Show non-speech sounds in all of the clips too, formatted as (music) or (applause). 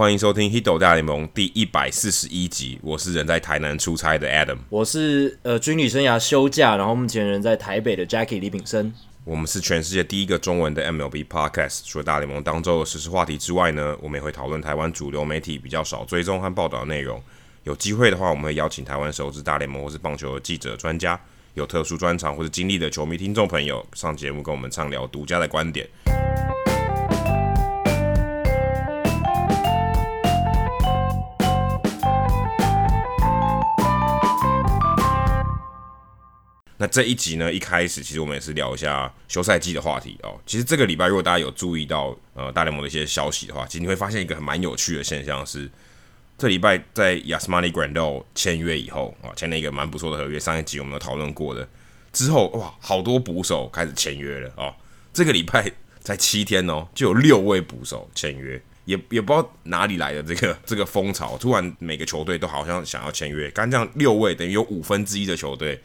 欢迎收听《Hito 大联盟》第一百四十一集。我是人在台南出差的 Adam，我是呃军旅生涯休假，然后目前人在台北的 Jackie 李炳生。我们是全世界第一个中文的 MLB Podcast。除了大联盟当周的时事话题之外呢，我们也会讨论台湾主流媒体比较少追踪和报道的内容。有机会的话，我们会邀请台湾熟知大联盟或是棒球的记者、专家，有特殊专长或者经历的球迷听众朋友上节目跟我们畅聊独家的观点。那这一集呢，一开始其实我们也是聊一下休赛季的话题哦。其实这个礼拜，如果大家有注意到呃大联盟的一些消息的话，其实你会发现一个很蛮有趣的现象是，这礼拜在 Yasmani Grandal 签约以后啊，签了一个蛮不错的合约。上一集我们有讨论过的之后，哇，好多捕手开始签约了哦。这个礼拜才七天哦，就有六位捕手签约，也也不知道哪里来的这个这个风潮，突然每个球队都好像想要签约。刚这样六位等于有五分之一的球队。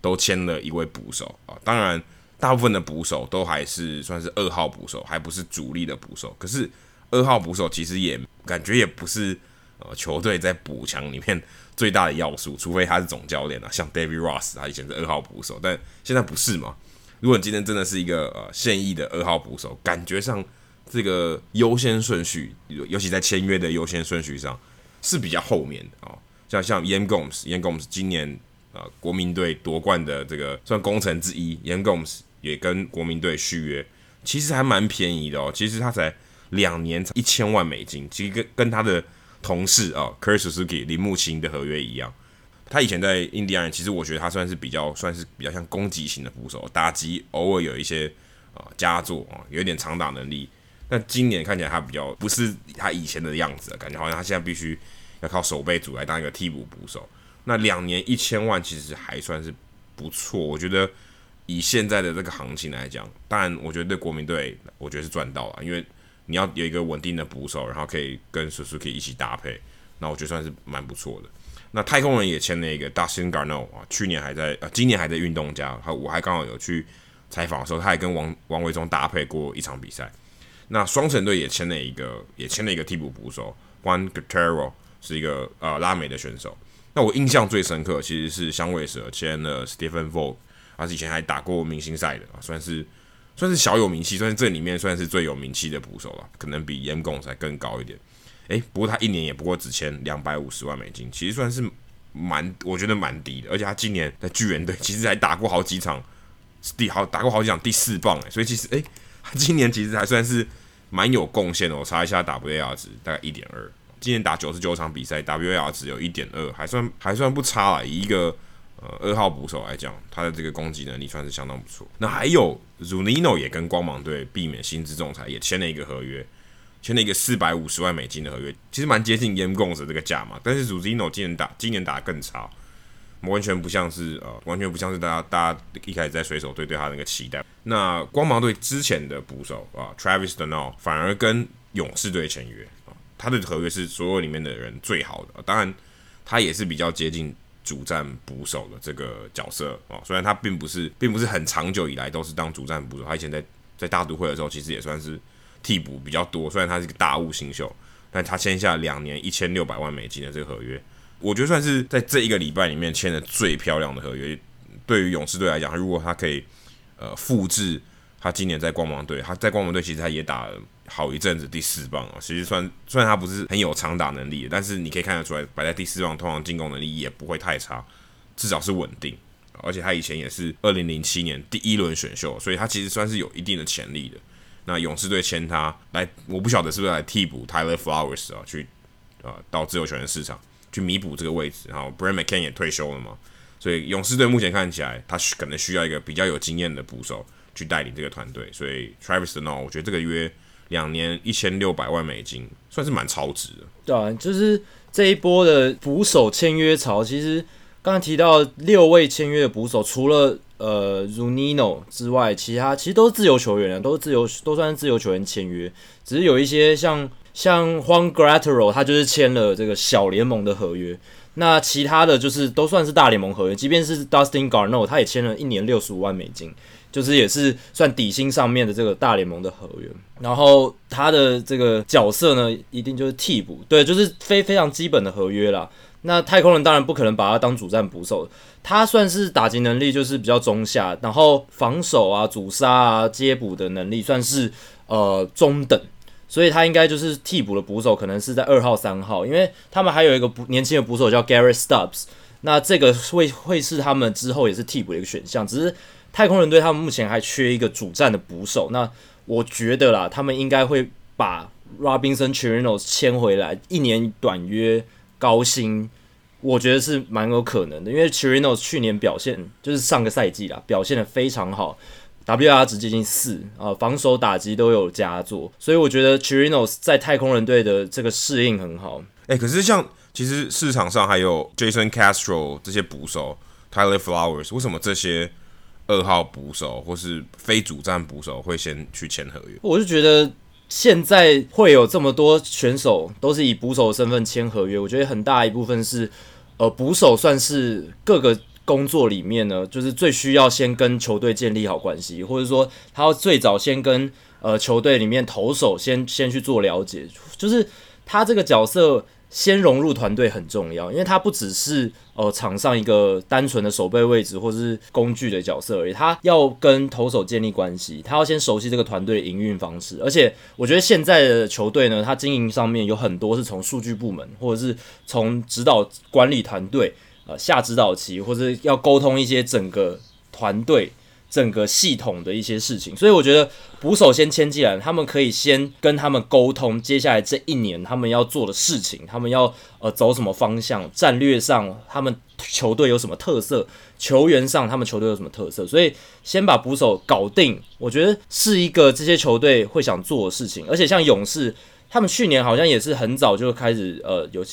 都签了一位捕手啊，当然大部分的捕手都还是算是二号捕手，还不是主力的捕手。可是二号捕手其实也感觉也不是呃球队在补强里面最大的要素，除非他是总教练啊，像 David Ross，他以前是二号捕手，但现在不是嘛。如果今天真的是一个呃现役的二号捕手，感觉上这个优先顺序，尤其在签约的优先顺序上是比较后面的啊。像像 Yan Gomes，Yan Gomes 今年。啊，国民队夺冠的这个算功臣之一 y a n g o m s 也跟国民队续约，其实还蛮便宜的哦。其实他才两年才一千万美金，其实跟跟他的同事啊，Kurt Suzuki 铃木晴的合约一样。他以前在印第安人，其实我觉得他算是比较算是比较像攻击型的捕手，打击偶尔有一些啊佳作啊，有一点长打能力。但今年看起来他比较不是他以前的样子，感觉好像他现在必须要靠守备组来当一个替补捕手。那两年一千万其实还算是不错，我觉得以现在的这个行情来讲，当然我觉得对国民队，我觉得是赚到了，因为你要有一个稳定的捕手，然后可以跟 Suzuki 一起搭配，那我觉得算是蛮不错的。那太空人也签了一个 Dustin Garno 啊，去年还在啊，今年还在运动家，我还刚好有去采访的时候，他还跟王王维忠搭配过一场比赛。那双城队也签了一个，也签了一个替补捕手 Juan Guerrero，是一个呃拉美的选手。那我印象最深刻其实是香尾蛇签了 Stephen Vogt，他是以前还打过明星赛的啊，算是算是小有名气，算是这里面算是最有名气的捕手了，可能比 Yan Gomes 才更高一点。诶、不过他一年也不过只签两百五十万美金，其实算是蛮，我觉得蛮低的。而且他今年在巨人队 (laughs) 其实还打过好几场，第好打过好几场第四棒诶，所以其实诶、他今年其实还算是蛮有贡献的。我查一下 WAR 值，大概一点二。今年打九十九场比赛，WAR 只有一点二，还算还算不差啦。以一个呃二号捕手来讲，他的这个攻击能力算是相当不错。那还有 Zunino 也跟光芒队避免薪资仲裁，也签了一个合约，签了一个四百五十万美金的合约，其实蛮接近 Yan Gomes 这个价嘛。但是 Zunino 今年打今年打得更差，完全不像是呃完全不像是大家大家一开始在水手队对他那个期待。那光芒队之前的捕手啊 Travis d'Arnaud 反而跟勇士队签约。他的合约是所有里面的人最好的，当然他也是比较接近主战捕手的这个角色啊。虽然他并不是，并不是很长久以来都是当主战捕手，他以前在在大都会的时候其实也算是替补比较多。虽然他是一个大物新秀，但他签下两年一千六百万美金的这个合约，我觉得算是在这一个礼拜里面签的最漂亮的合约。对于勇士队来讲，如果他可以呃复制他今年在光芒队，他在光芒队其实他也打了。好一阵子第四棒啊，其实算虽然他不是很有长打能力，但是你可以看得出来，摆在第四棒通常进攻能力也不会太差，至少是稳定。而且他以前也是二零零七年第一轮选秀，所以他其实算是有一定的潜力的。那勇士队签他来，我不晓得是不是来替补 Tyler Flowers 啊，去啊到自由球员市场去弥补这个位置。然后 Brett McCann 也退休了嘛，所以勇士队目前看起来他可能需要一个比较有经验的捕手去带领这个团队。所以 Travis d'Arnaud 我觉得这个约。两年一千六百万美金，算是蛮超值的。对啊，就是这一波的捕手签约潮，其实刚才提到六位签约的捕手，除了呃 Zunino 之外，其他其实都是自由球员啊，都是自由，都算是自由球员签约。只是有一些像像 Juan Guerrero，他就是签了这个小联盟的合约。那其他的就是都算是大联盟合约，即便是 Dustin Garneau，他也签了一年六十五万美金。就是也是算底薪上面的这个大联盟的合约。然后他的这个角色呢，一定就是替补，对，就是非非常基本的合约啦。那太空人当然不可能把他当主战捕手，他算是打击能力就是比较中下，然后防守啊、阻杀啊、接捕的能力算是呃中等，所以他应该就是替补的捕手，可能是在二号、三号，因为他们还有一个年轻的捕手叫 Garrett Stubbs，那这个会会是他们之后也是替补的一个选项，只是太空人队他们目前还缺一个主战的捕手，那我觉得啦，他们应该会把 Robinson Chirinos 签回来，一年短约。高薪，我觉得是蛮有可能的，因为 Chirinos 去年表现就是上个赛季啦，表现的非常好，WR 值接近四啊，防守打击都有佳作，所以我觉得 Chirinos 在太空人队的这个适应很好。哎、可是像其实市场上还有 Jason Castro 这些捕手，Tyler Flowers，为什么这些二号捕手或是非主战捕手会先去签合约？我就觉得。现在会有这么多选手都是以捕手的身份签合约，我觉得很大一部分是，呃，捕手算是各个工作里面呢，就是最需要先跟球队建立好关系，或者说他要最早先跟呃球队里面投手先先去做了解，就是他这个角色。先融入团队很重要，因为他不只是呃场上一个单纯的守备位置或是工具的角色而已，他要跟投手建立关系，他要先熟悉这个团队的营运方式。而且我觉得现在的球队呢，他经营上面有很多是从数据部门或者是从指导管理团队呃下指导棋，或者要沟通一些整个团队。整个系统的一些事情，所以我觉得捕手先签进来，他们可以先跟他们沟通，接下来这一年他们要做的事情，他们要呃走什么方向，战略上他们球队有什么特色，球员上他们球队有什么特色，所以先把捕手搞定，我觉得是一个这些球队会想做的事情，而且像勇士，他们去年好像也是很早就开始呃有。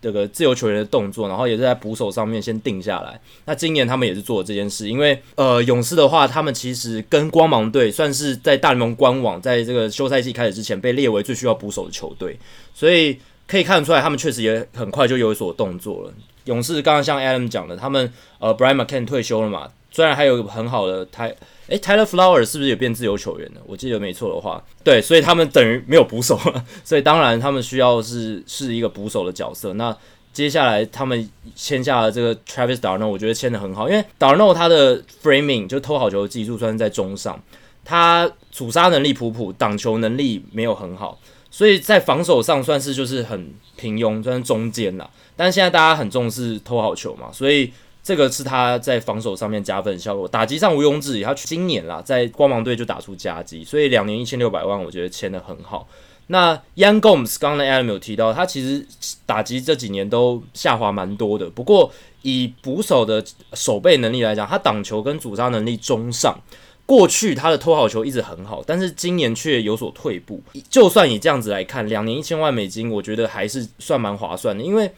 这个自由球员的动作，然后也是在捕手上面先定下来。那今年他们也是做了这件事，因为呃，勇士的话，他们其实跟光芒队算是在大联盟官网，在这个休赛季开始之前被列为最需要捕手的球队，所以可以看得出来，他们确实也很快就有所动作了。勇士刚刚像 Adam 讲的，他们呃，Brian McCann 退休了嘛，虽然还有很好的台。诶，Tyler Flower 是不是也变自由球员了？我记得没错的话，对，所以他们等于没有捕手了，所以当然他们需要是是一个捕手的角色。那接下来他们签下了这个 Travis darna，我觉得签得很好，因为 d'Arnaud 他的 framing 就偷好球的技术算是在中上，他阻杀能力普普，挡球能力没有很好，所以在防守上算是就是很平庸，算是中间啦。但是现在大家很重视偷好球嘛，所以。这个是他在防守上面加分的效果，打击上毋庸置疑。他今年啦，在光芒队就打出佳绩，所以两年一千六百万，我觉得签得很好。那 Yan Gomes 刚刚的 Adam 有提到，他其实打击这几年都下滑蛮多的。不过以捕手的守备能力来讲，他挡球跟阻杀能力中上。过去他的投好球一直很好，但是今年却有所退步。就算以这样子来看，两年一千万美金，我觉得还是算蛮划算的，因为。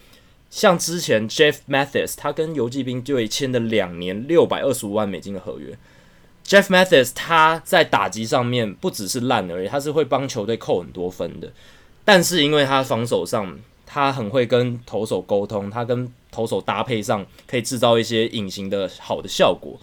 像之前 Jeff Mathis，他跟游骑兵队签的两年六百二十五万美金的合约。Jeff Mathis 他在打击上面不只是烂而已，他是会帮球队扣很多分的。但是因为他防守上，他很会跟投手沟通，他跟投手搭配上可以制造一些隐形的好的效果。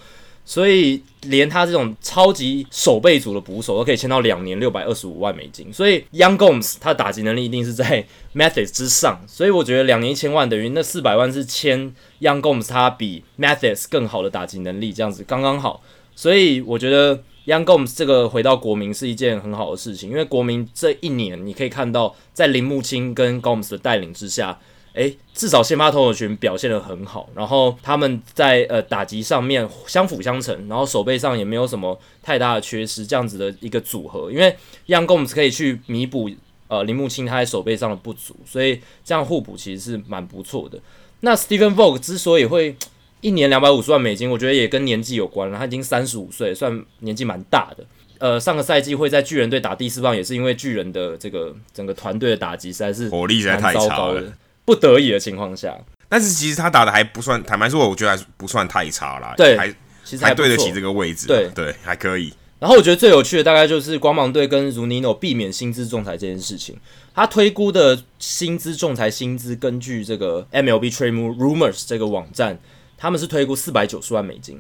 所以连他这种超级守备组的捕手都可以签到两年六百二十五万美金，所以 Young Gomes 他的打击能力一定是在 (laughs) Mathis 之上，所以我觉得两年一千万等于那四百万是签 Young Gomes，他比 Mathis 更好的打击能力，这样子刚刚好。所以我觉得 Young Gomes 这个回到国民是一件很好的事情，因为国民这一年你可以看到在铃木清跟 Gomes 的带领之下。诶，至少先发投手群表现得很好，然后他们在呃打击上面相辅相成，然后手背上也没有什么太大的缺失，这样子的一个组合，因为 Young Gomes 可以去弥补呃铃木清他在手背上的不足，所以这样互补其实是蛮不错的。那 Stephen Vogt 之所以会一年两百五十万美金，我觉得也跟年纪有关了，他已经三十五岁，算年纪蛮大的。呃，上个赛季会在巨人队打第四棒，也是因为巨人的这个整个团队的打击实在是火力实在太差了。不得已的情况下，但是其实他打的还不算，坦白说，我觉得还不算太差啦。对，还其实还，还对得起这个位置。对对，还可以。然后我觉得最有趣的大概就是光芒队跟 Zunino 避免薪资仲裁这件事情。他推估的薪资仲裁薪资，根据这个 MLB Trade Rumors 这个网站，他们是推估四百九十万美金。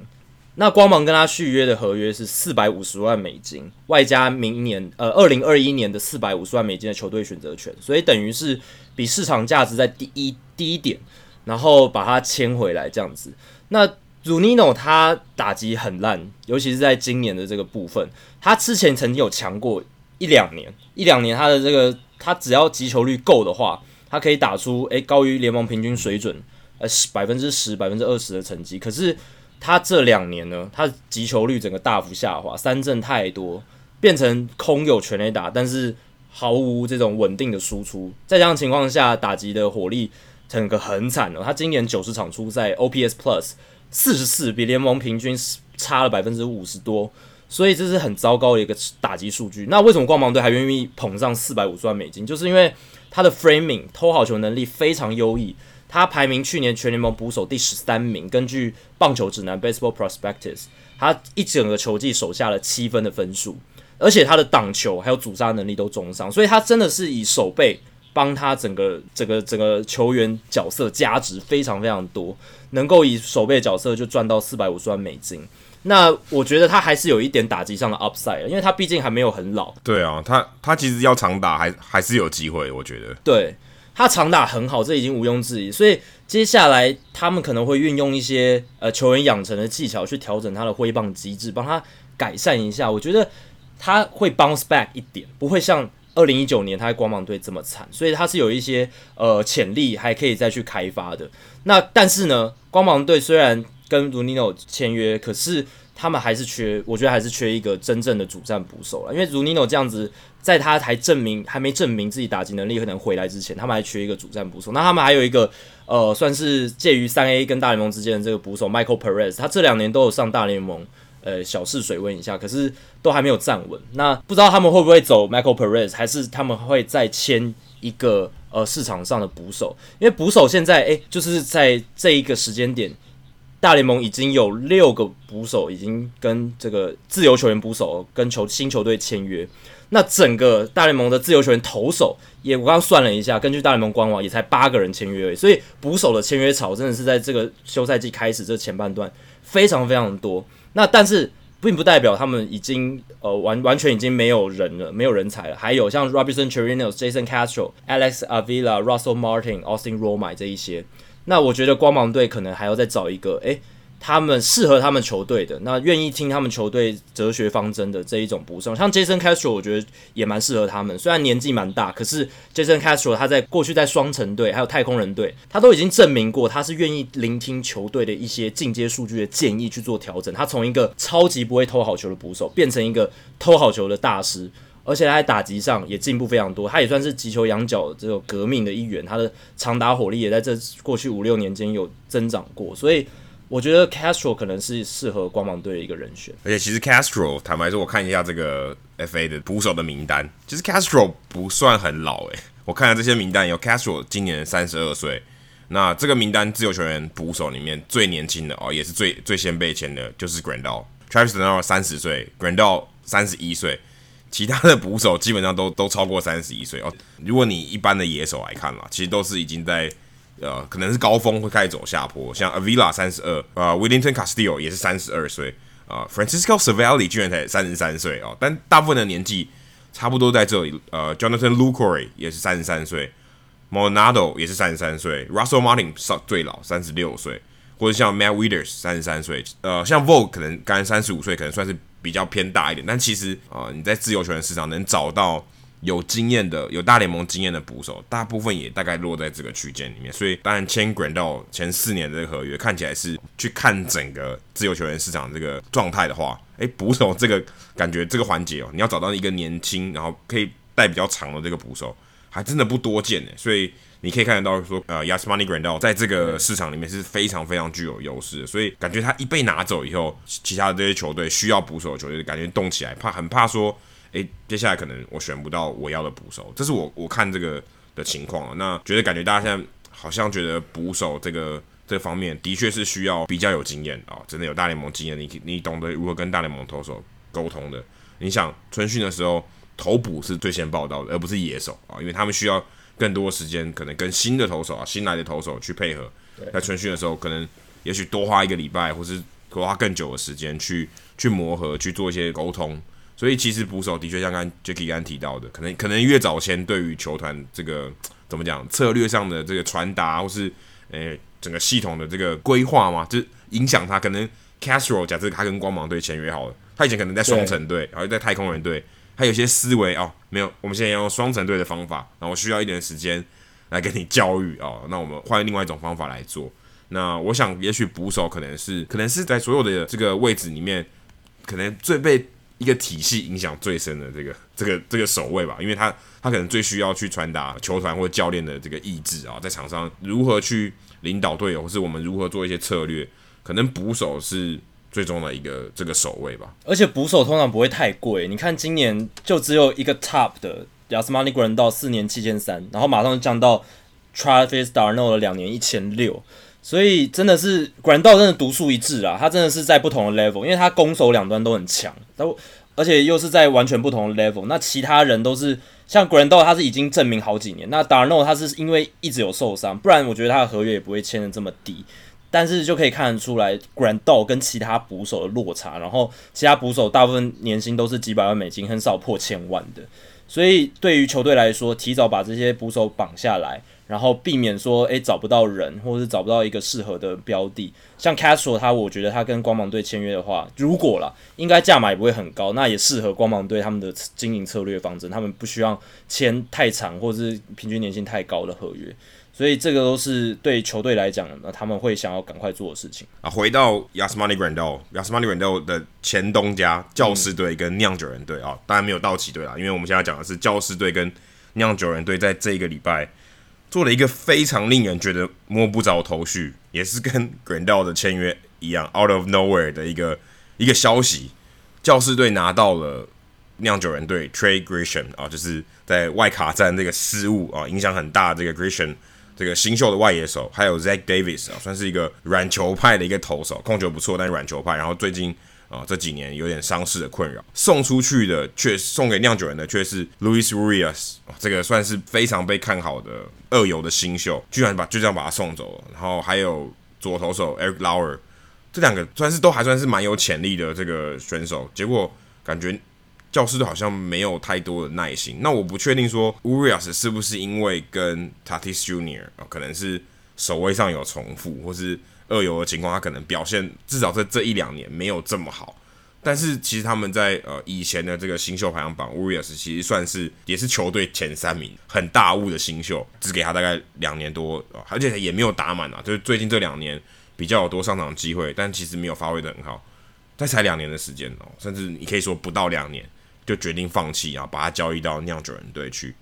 那光芒跟他续约的合约是四百五十万美金，外加明年呃二零二一年的四百五十万美金的球队选择权，所以等于是比市场价值在低一低一点，然后把它签回来这样子。那 Zunino 他打击很烂，尤其是在今年的这个部分，他之前曾经有强过一两年，一两年他的这个他只要击球率够的话，他可以打出诶、高于联盟平均水准呃百分之十百分之二十的成绩，可是。他这两年呢，他击球率整个大幅下滑，三振太多，变成空有全垒打，但是毫无这种稳定的输出。在这样情况下，打击的火力整个很惨了。他今年九十场出赛，OPS Plus 四十四，比联盟平均差了百分之五十多，所以这是很糟糕的一个打击数据。那为什么光芒队还愿意捧上四百五十万美金？就是因为他的 Framing 偷好球能力非常优异。他排名去年全联盟捕手第十三名，根据棒球指南 Baseball Prospectus，他一整个球季守下了七分的分数，而且他的挡球还有阻杀能力都中上，所以他真的是以手背帮他整个整个整个球员角色加值非常非常多，能够以手背角色就赚到四百五十万美金。那我觉得他还是有一点打击上的 upside，因为他毕竟还没有很老。对啊，他他其实要长打还还是有机会，我觉得。对。他长打很好，这已经毋庸置疑。所以接下来他们可能会运用一些呃球员养成的技巧去调整他的挥棒机制，帮他改善一下。我觉得他会 bounce back 一点，不会像二零一九年他在光芒队这么惨。所以他是有一些呃潜力还可以再去开发的。那但是呢，光芒队虽然跟 Runino 签约，可是他们还是缺，我觉得还是缺一个真正的主战捕手了，因为 Runino 这样子。在他还证明还没证明自己打击能力可能回来之前，他们还缺一个主战捕手。那他们还有一个呃，算是介于三 A 跟大联盟之间的这个捕手 Michael Perez，他这两年都有上大联盟，呃，小试水温一下，可是都还没有站稳。那不知道他们会不会走 Michael Perez，还是他们会再签一个呃市场上的捕手？因为捕手现在诶、就是在这一个时间点，大联盟已经有六个捕手已经跟这个自由球员捕手跟球新球队签约。那整个大联盟的自由球员投手也，我刚刚算了一下，根据大联盟官网也才八个人签约，所以捕手的签约潮真的是在这个休赛季开始这前半段非常非常多。那但是并不代表他们已经呃完完全已经没有人了，没有人才了。还有像 Robinson Chirinos、Jason Castro、Alex Avila、Russell Martin、Austin Romine 这一些，那我觉得光芒队可能还要再找一个诶。他们适合他们球队的，那愿意听他们球队哲学方针的这一种捕手，像 Jason Castro，我觉得也蛮适合他们。虽然年纪蛮大，可是 Jason Castro 他在过去在双城队还有太空人队，他都已经证明过他是愿意聆听球队的一些进阶数据的建议去做调整。他从一个超级不会偷好球的捕手，变成一个偷好球的大师，而且他在打击上也进步非常多。他也算是击球仰角这种革命的一员，他的长打火力也在这过去五六年间有增长过，所以。我觉得 Castro 可能是适合光芒队的一个人选，而且其实 Castro 坦白说，我看一下这个 FA 的捕手的名单，其实 Castro 不算很老诶。我看了这些名单，有 Castro 今年三十二岁，那这个名单自由球员捕手里面最年轻的哦，也是最最先被签的，就是 Grandal，Travis d'Arnaud 三十岁，Grandal 三十一岁，其他的捕手基本上都都超过三十一岁哦。如果你一般的野手来看啦，其实都是已经在。呃，可能是高峰会开始走下坡，像 Avila 三十二，呃，Willington Castillo 也是三十二岁，啊，Francisco Cervelli 居然才三十三岁哦，但大部分的年纪差不多在这里，呃，Jonathan Lucory 也是三十三岁，Monado 也是三十三岁，Russell Martin 最老三十六岁，或者像 Matt Wieters 三十三岁，呃，像 Vogue 可能刚三十五岁，可能算是比较偏大一点，但其实啊，呃，你在自由球员市场能找到。有经验的、有大联盟经验的捕手，大部分也大概落在这个区间里面。所以，当然签 Grandal 前四年的这个合约，看起来是去看整个自由球员市场这个状态的话，诶，捕手这个感觉这个环节哦，你要找到一个年轻，然后可以带比较长的这个捕手，还真的不多见呢。所以你可以看得到说，呃，Yasmani Grandal 在这个市场里面是非常非常具有优势的。所以感觉他一被拿走以后，其他的这些球队需要捕手的球队感觉动起来，怕很怕说。诶，接下来可能我选不到我要的捕手，这是我我看这个的情况啊。那觉得感觉大家现在好像觉得捕手这个这个方面的确是需要比较有经验啊，真的有大联盟经验，你你懂得如何跟大联盟投手沟通的。你想春训的时候投捕是最先报道的，而不是野手啊，因为他们需要更多时间，可能跟新的投手啊、新来的投手去配合。在春训的时候，可能也许多花一个礼拜，或是多花更久的时间去去磨合，去做一些沟通。所以其实捕手的确像刚 Jacky 刚提到的，可能可能越早签对于球团这个怎么讲策略上的这个传达，或是诶、整个系统的这个规划嘛，就影响他。可能 Castro 假设他跟光芒队签约好了，他以前可能在双城队，然后在太空人队，他有些思维哦，没有，我们现在要用双城队的方法，然后需要一点时间来给你教育哦，那我们换另外一种方法来做。那我想，也许捕手可能是可能是在所有的这个位置里面，可能最被一个体系影响最深的这个这个这个守卫吧，因为他他可能最需要去传达球团或教练的这个意志啊，在场上如何去领导队友，或是我们如何做一些策略，可能捕手是最终的一个这个守卫吧。而且捕手通常不会太贵，你看今年就只有一个 top 的 Yasmani Grandal 四年七千三，然后马上就降到 Travis d'Arnaud 两年一千六。所以真的是管道真的独树一帜啊！他真的是在不同的 level，因为他攻守两端都很强，都而且又是在完全不同的 level。那其他人都是像 Grandol，他是已经证明好几年。那 d'Arnaud 他是因为一直有受伤，不然我觉得他的合约也不会签得这么低。但是就可以看得出来，Grandol 跟其他捕手的落差，然后其他捕手大部分年薪都是几百万美金，很少破千万的。所以对于球队来说，提早把这些捕手绑下来。然后避免说，诶找不到人，或者是找不到一个适合的标的。像 Castro 他，我觉得他跟光芒队签约的话，如果啦，应该价码也不会很高，那也适合光芒队他们的经营策略方针，他们不需要签太长或者是平均年薪太高的合约。所以这个都是对球队来讲，那他们会想要赶快做的事情。啊，回到 Yasmani Grandal，Yasmani Grandal 的前东家教士队跟酿酒人队啊，当然没有道奇队啦，因为我们现在讲的是教士队跟酿酒人队在这一个礼拜。做了一个非常令人觉得摸不着头绪，也是跟 (laughs) Grandal 的签约一样 out of nowhere 的一个一个消息。教士队拿到了酿酒人队 Trey Grisham 啊，就是在外卡战这个失误啊，影响很大这个 Grisham 这个新秀的外野手，还有 Zach Davis 啊，算是一个软球派的一个投手，控球不错，但是软球派。然后最近。啊，这几年有点伤势的困扰，送出去的却送给酿酒人的却是 Louis Urias，这个算是非常被看好的二游的新秀，居然把就这样把他送走了。然后还有左投手 Eric Lauer，这两个算是都还算是蛮有潜力的这个选手，结果感觉教师都好像没有太多的耐心。那我不确定说 Urias 是不是因为跟 Tatis Junior 啊，可能是守卫上有重复，或是。二游的情况，他可能表现至少在这一两年没有这么好，但是其实他们在呃以前的这个新秀排行榜，Urias 其实算是也是球队前三名，很大物的新秀，只给他大概两年多，而且也没有打满啊，就是最近这两年比较有多上场机会，但其实没有发挥得很好，但才两年的时间哦，甚至你可以说不到两年就决定放弃啊，把他交易到酿酒人队去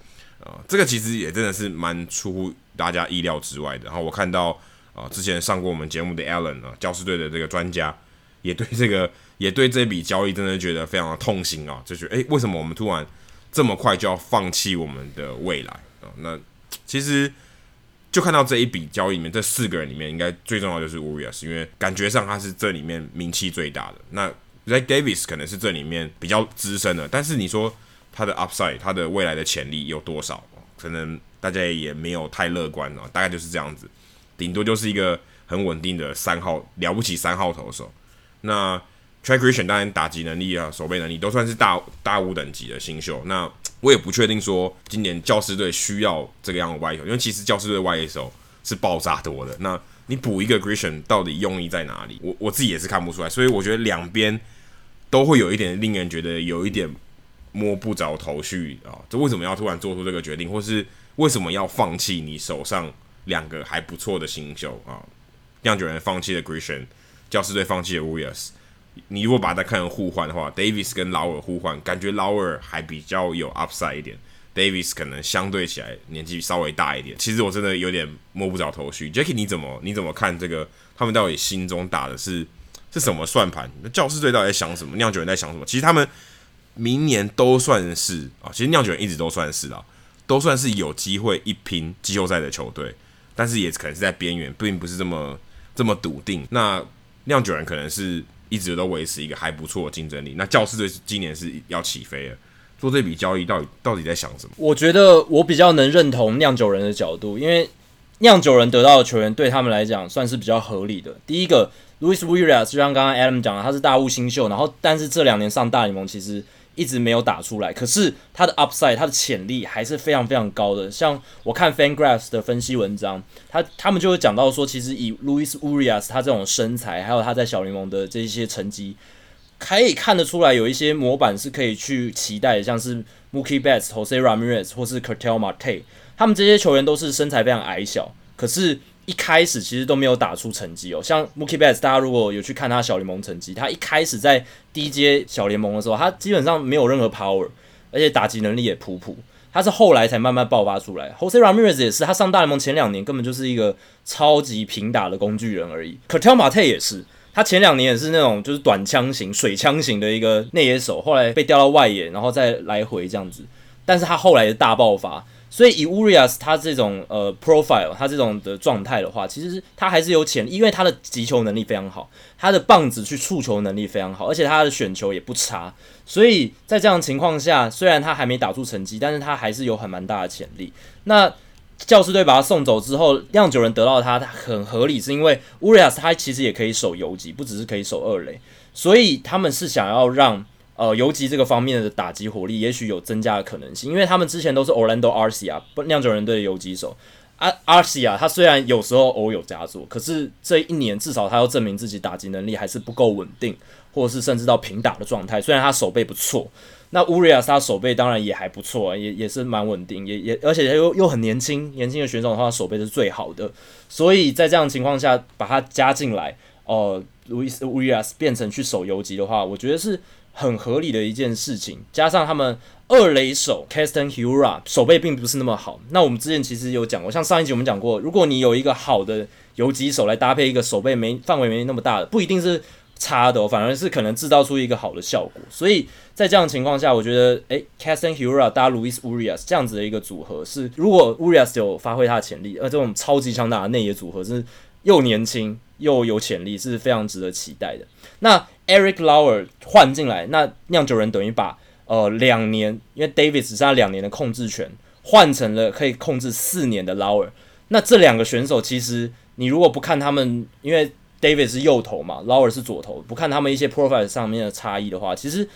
啊，这个其实也真的是蛮出乎大家意料之外的。然后我看到。啊，之前上过我们节目的 Allen 啊，教师队的这个专家，也对这个也对这笔交易真的觉得非常的痛心啊，就觉得诶，为什么我们突然这么快就要放弃我们的未来啊？那其实就看到这一笔交易里面，这四个人里面，应该最重要就是 Urias，因为感觉上他是这里面名气最大的。那 Zach Davis 可能是这里面比较资深的，但是你说他的 upside，他的未来的潜力有多少？可能大家也没有太乐观啊，大概就是这样子。顶多就是一个很稳定的三号，了不起三号投手。那 Trey Grisham 当然打击能力啊、守备能力都算是大大五等级的新秀。那 (tsk) 我也不确定说今年教师队需要这个样的外野手，因为其实教师队外野手是爆炸多的。那你补一个 g r i s i o n 到底用意在哪里？我我自己也是看不出来。所以我觉得两边都会有一点令人觉得有一点摸不着头绪啊。这为什么要突然做出这个决定，或是为什么要放弃你手上？两个还不错的新秀啊，酿酒人放弃了 Grisham，教师队放弃了 Urias。你如果把它看成互换的话，Davis 跟劳尔互换，感觉劳尔还比较有 upside 一点，Davis 可能相对起来年纪稍微大一点。其实我真的有点摸不着头绪。，Jackie 你怎么你怎么看这个？他们到底心中打的是是什么算盘？那教师队到底在想什么？酿酒人在想什么？其实他们明年都算是啊，其实酿酒人一直都算是啊，都算是有机会一拼季后赛的球队。但是也可能是在边缘，并不是这么这么笃定。那酿酒人可能是一直都维持一个还不错的竞争力。那教士队今年是要起飞了，做这笔交易到底到底在想什么？我觉得我比较能认同酿酒人的角度，因为酿酒人得到的球员对他们来讲算是比较合理的。第一个，Luis Urias 就像刚刚 Adam 讲的，他是大物新秀，然后但是这两年上大联盟其实一直没有打出来，可是他的 upside 他的潜力还是非常非常高的。像我看 FanGraphs 的分析文章，他他们就会讲到说，其实以 Luis Urias 他这种身材，还有他在小联盟的这一些成绩，可以看得出来有一些模板是可以去期待的，像是 Mookie Betts、Jose Ramirez 或是 Ketel Marte。他们这些球员都是身材非常矮小，可是，一开始其实都没有打出成绩哦。像 Mookie Betts，大家如果有去看他小联盟成绩，他一开始在低阶小联盟的时候，他基本上没有任何 power，而且打击能力也普普。他是后来才慢慢爆发出来。Jose Ramirez 也是，他上大联盟前两年根本就是一个超级平打的工具人而已。Ketel Marte 也是，他前两年也是那种就是短枪型、水枪型的一个内野手，后来被调到外野，然后再来回这样子。但是他后来的大爆发。所以以 Urias 他这种呃 profile，他这种的状态的话，其实他还是有潜力，因为他的击球能力非常好，他的棒子去触球能力非常好，而且他的选球也不差。所以在这样的情况下，虽然他还没打出成绩，但是他还是有很蛮大的潜力。那教师队把他送走之后，酿酒人得到他，他很合理，是因为 Urias 他其实也可以守游击，不只是可以守二垒，所以他们是想要让。呃，游击这个方面的打击火力也许有增加的可能性，因为他们之前都是 Orlando Arcia 酿酒人队的游击手。啊，Arcia 他虽然有时候偶有佳作，可是这一年至少他要证明自己打击能力还是不够稳定，或者是甚至到平打的状态。虽然他手背不错，那 Urias 他手背当然也还不错，也也是蛮稳定，也也而且他又又很年轻，年轻的选手的话手背是最好的。所以在这样的情况下把他加进来，哦、呃，Luis Urias 变成去守游击的话，我觉得是。很合理的一件事情，加上他们二垒手 Keston Hiura 手背并不是那么好。那我们之前其实有讲过，像上一集我们讲过，如果你有一个好的游击手来搭配一个手背没范围没那么大的，不一定是差的哦，反而是可能制造出一个好的效果。所以在这样的情况下，我觉得诶 Keston Hiura 搭 Luis Urias 这样子的一个组合是，如果 Urias 有发挥他的潜力，而这种超级强大的内野组合是又年轻又有潜力，是非常值得期待的。那 Eric Lauer 换进来，那酿酒人等于把呃两年，因为 David 只剩下两年的控制权，换成了可以控制四年的 Lauer。那这两个选手其实你如果不看他们，因为 David 是右投嘛，Lauer 是左投，不看他们一些 profile 上面的差异的话，其实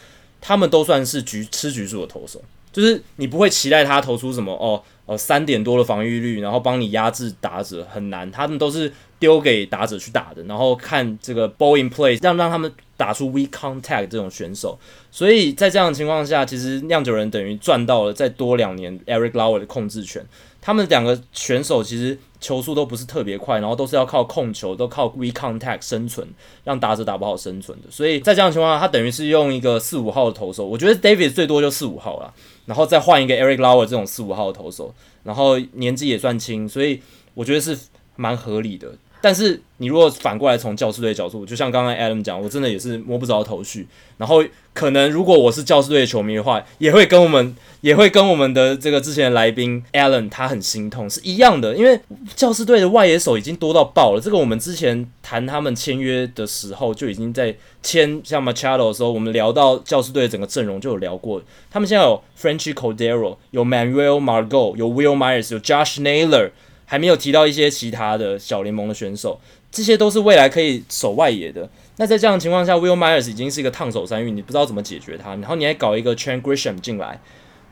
他们都算是局吃局数的投手，就是你不会期待他投出什么哦哦三点多的防御率，然后帮你压制打者很难，他们都是丢给打者去打的，然后看这个 ball in play 让让他们。打出 We contact 这种选手，所以在这样的情况下，其实酿酒人等于赚到了再多两年 Eric Lauer 的控制权。他们两个选手其实球速都不是特别快，然后都是要靠控球，都靠 We contact 生存，让打者打不好生存的。所以在这样的情况下，他等于是用一个四五号的投手，我觉得 David 最多就四五号了，然后再换一个 Eric Lauer 这种四五号的投手，然后年纪也算轻，所以我觉得是蛮合理的。但是你如果反过来从教士队的角度，就像刚刚 Adam 讲，我真的也是摸不着头绪。然后可能如果我是教士队的球迷的话，也会跟我们也会跟我们的这个之前的来宾 Alan 他很心痛，是一样的。因为教士队的外野手已经多到爆了。这个我们之前谈他们签约的时候就已经在签像 Machado 的时候，我们聊到教士队整个阵容就有聊过。他们现在有 Frenchy Cordero，有 Manuel Margot，有 Will Myers，有 Josh Naylor。还没有提到一些其他的小联盟的选手，这些都是未来可以守外野的。那在这样的情况下，Will Myers 已经是一个烫手山芋，你不知道怎么解决他。然后你还搞一个 Trent Grisham 进来，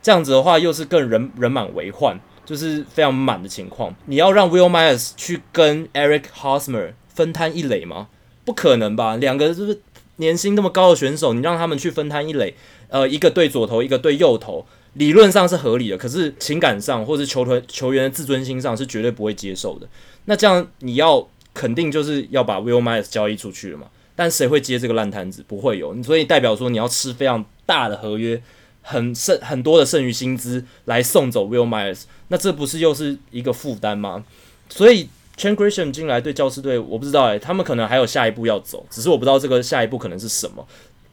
这样子的话又是更人人满为患，就是非常满的情况。你要让 Will Myers 去跟 Eric Hosmer 分摊一垒吗？不可能吧？两个就是年薪那么高的选手，你让他们去分摊一垒，呃，一个对左投，一个对右投。理论上是合理的，可是情感上或是球团球员的自尊心上是绝对不会接受的。那这样你要肯定就是要把 Will Myers 交易出去了嘛？但谁会接这个烂摊子？不会有，所以代表说你要吃非常大的合约，很剩很多的剩余薪资来送走 Will Myers，那这不是又是一个负担吗？所以 Trent Grisham 进来对教师队，我不知道诶、他们可能还有下一步要走，只是我不知道这个下一步可能是什么。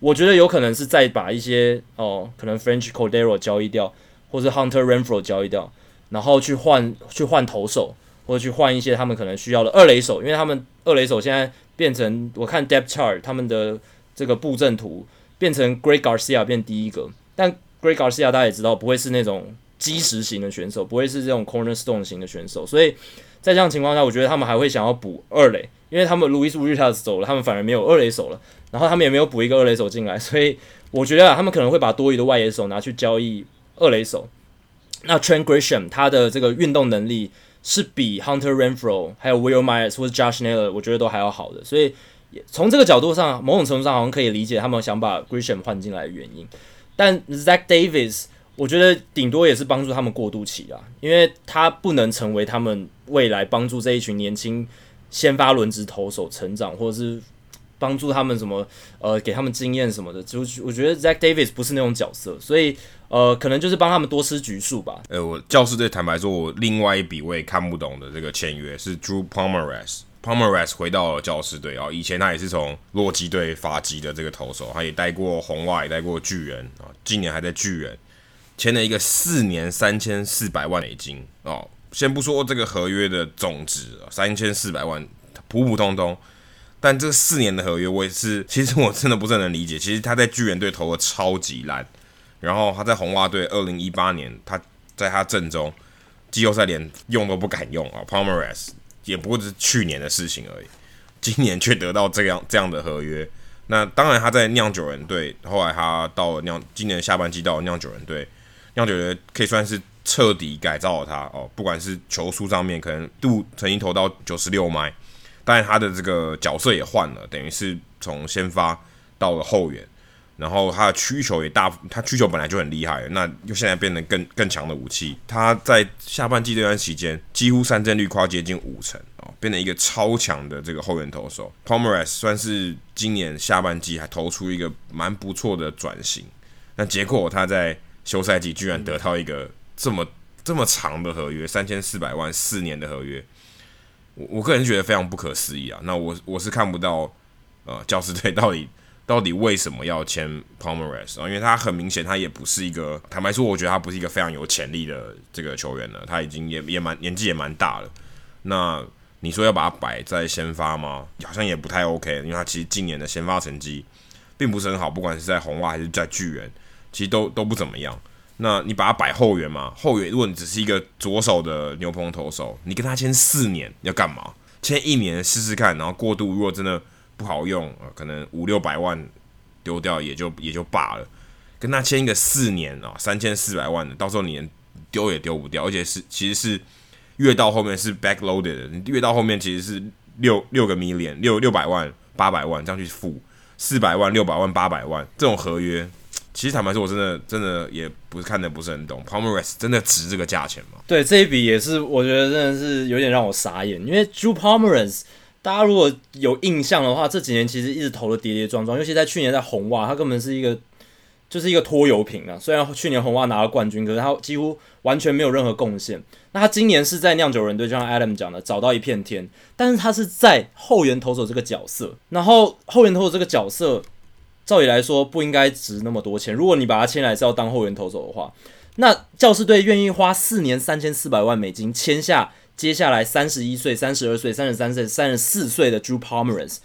我觉得有可能是再把一些哦，可能 French Cordero 交易掉，或者 Hunter Renfro 交易掉，然后去换去换投手，或者去换一些他们可能需要的二垒手，因为他们二垒手现在变成我看 Depth Chart 他们的这个布阵图变成 Greg Garcia 变第一个，但 Greg Garcia 大家也知道不会是那种基石型的选手，不会是这种 cornerstone 型的选手。所以在这样情况下，我觉得他们还会想要补二垒，因为他们 Luis Urias 走了，他们反而没有二垒手了，然后他们也没有补一个二垒手进来，所以我觉得啊，他们可能会把多余的外野手拿去交易二垒手。那 Trent Grisham 他的这个运动能力是比 Hunter Renfro 还有 Will Myers 或者 Josh Naylor 我觉得都还要好的，所以从这个角度上，某种程度上好像可以理解他们想把 Grisham 换进来的原因。但 Zach Davis 我觉得顶多也是帮助他们过渡期啊，因为他不能成为他们未来帮助这一群年轻先发轮值投手成长，或者是帮助他们什么呃给他们经验什么的。就我觉得 Zach Davis 不是那种角色，所以呃可能就是帮他们多吃局数吧。呃，我教士队坦白说，我另外一笔我也看不懂的这个签约是 Drew Pomeranz。Pomeranz 回到了教士队啊，以前他也是从洛基队发迹的这个投手，他也带过红袜，也带过巨人啊，今年还在巨人签了一个四年三千四百万美金哦。先不说这个合约的总值三千四百万普普通通，但这四年的合约我也是，(laughs) 其实我真的不是很能理解。其实他在巨人队投的超级烂，然后他在红袜队二零一八年他在他阵中季后赛连用都不敢用啊，Pomeranz。也不过是去年的事情而已，今年却得到这样这样的合约。那当然，他在酿酒人队，后来他到了酿，今年下半季到了酿酒人队，酿酒人可以算是彻底改造了他哦。不管是球速上面，可能度曾经投到九十六迈，当然他的这个角色也换了，等于是从先发到了后援。然后他的曲球也大，他曲球本来就很厉害，那又现在变得更更强的武器。他在下半季这段期间，几乎三振率快接近五成哦，变成一个超强的这个后援投手。，Pomeres 算是今年下半季还投出一个蛮不错的转型。那结果他在休赛季居然得到一个这么这么长的合约，三千四百万四年的合约，我我个人觉得非常不可思议啊。那我我是看不到呃教师队 (laughs) 到底。到底为什么要签 Pomeranz 啊？因为他很明显，他也不是一个，坦白说，我觉得他不是一个非常有潜力的这个球员了。他已经也也蛮年纪也蛮大了。那你说要把他摆在先发吗？好像也不太 OK，因为他其实今年的先发成绩并不是很好，不管是在红袜还是在巨人，其实都都不怎么样。那你把他摆后援嘛？后援如果你只是一个左手的牛棚投手，你跟他签四年要干嘛？签一年试试看，然后过渡，如果真的。不好用啊，可能五六百万丢掉也就 (laughs) 也就罢了，跟他签一个四年啊，三千四百万的，到时候你连丢也丢不掉，而且是其实是越到后面是 backloaded 的，你越到后面其实是六六个 million 六六百万八百万这样去付四百万六百万八百万这种合约，其实坦白说，我真的真的也不是看得不是很懂，Pomeranz 真的值这个价钱吗？对，这一笔也是我觉得真的是有点让我傻眼，因为 Drew Pomeranz。大家如果有印象的话，这几年其实一直投的跌跌撞撞，尤其在去年在红袜，他根本是一个就是一个拖油瓶啊。虽然去年红袜拿了冠军，可是他几乎完全没有任何贡献。那他今年是在酿酒人队，就像 Adam 讲的，找到一片天。但是他是在后援投手这个角色，然后后援投手这个角色，照理来说不应该值那么多钱。如果你把他签来是要当后援投手的话，那教士队愿意花四年三千四百万美金签下。接下来三十一岁、三十二岁、三十三岁、三十四岁的 Drew Pomeranz，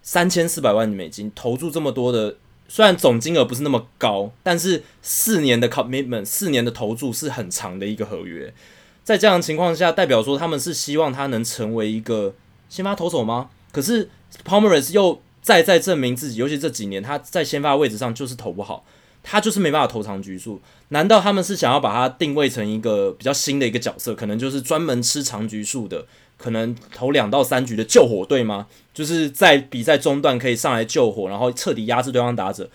三千四百万美金投注这么多的，虽然总金额不是那么高，但是四年的 commitment，四年的投注是很长的一个合约。在这样的情况下，代表说他们是希望他能成为一个先发投手吗？可是 Pomeranz 又再再证明自己，尤其这几年他在先发位置上就是投不好。他就是没办法投长局数，难道他们是想要把他定位成一个比较新的一个角色，可能就是专门吃长局数的，可能投两到三局的救火队吗？就是在比赛中段可以上来救火，然后彻底压制对方打者。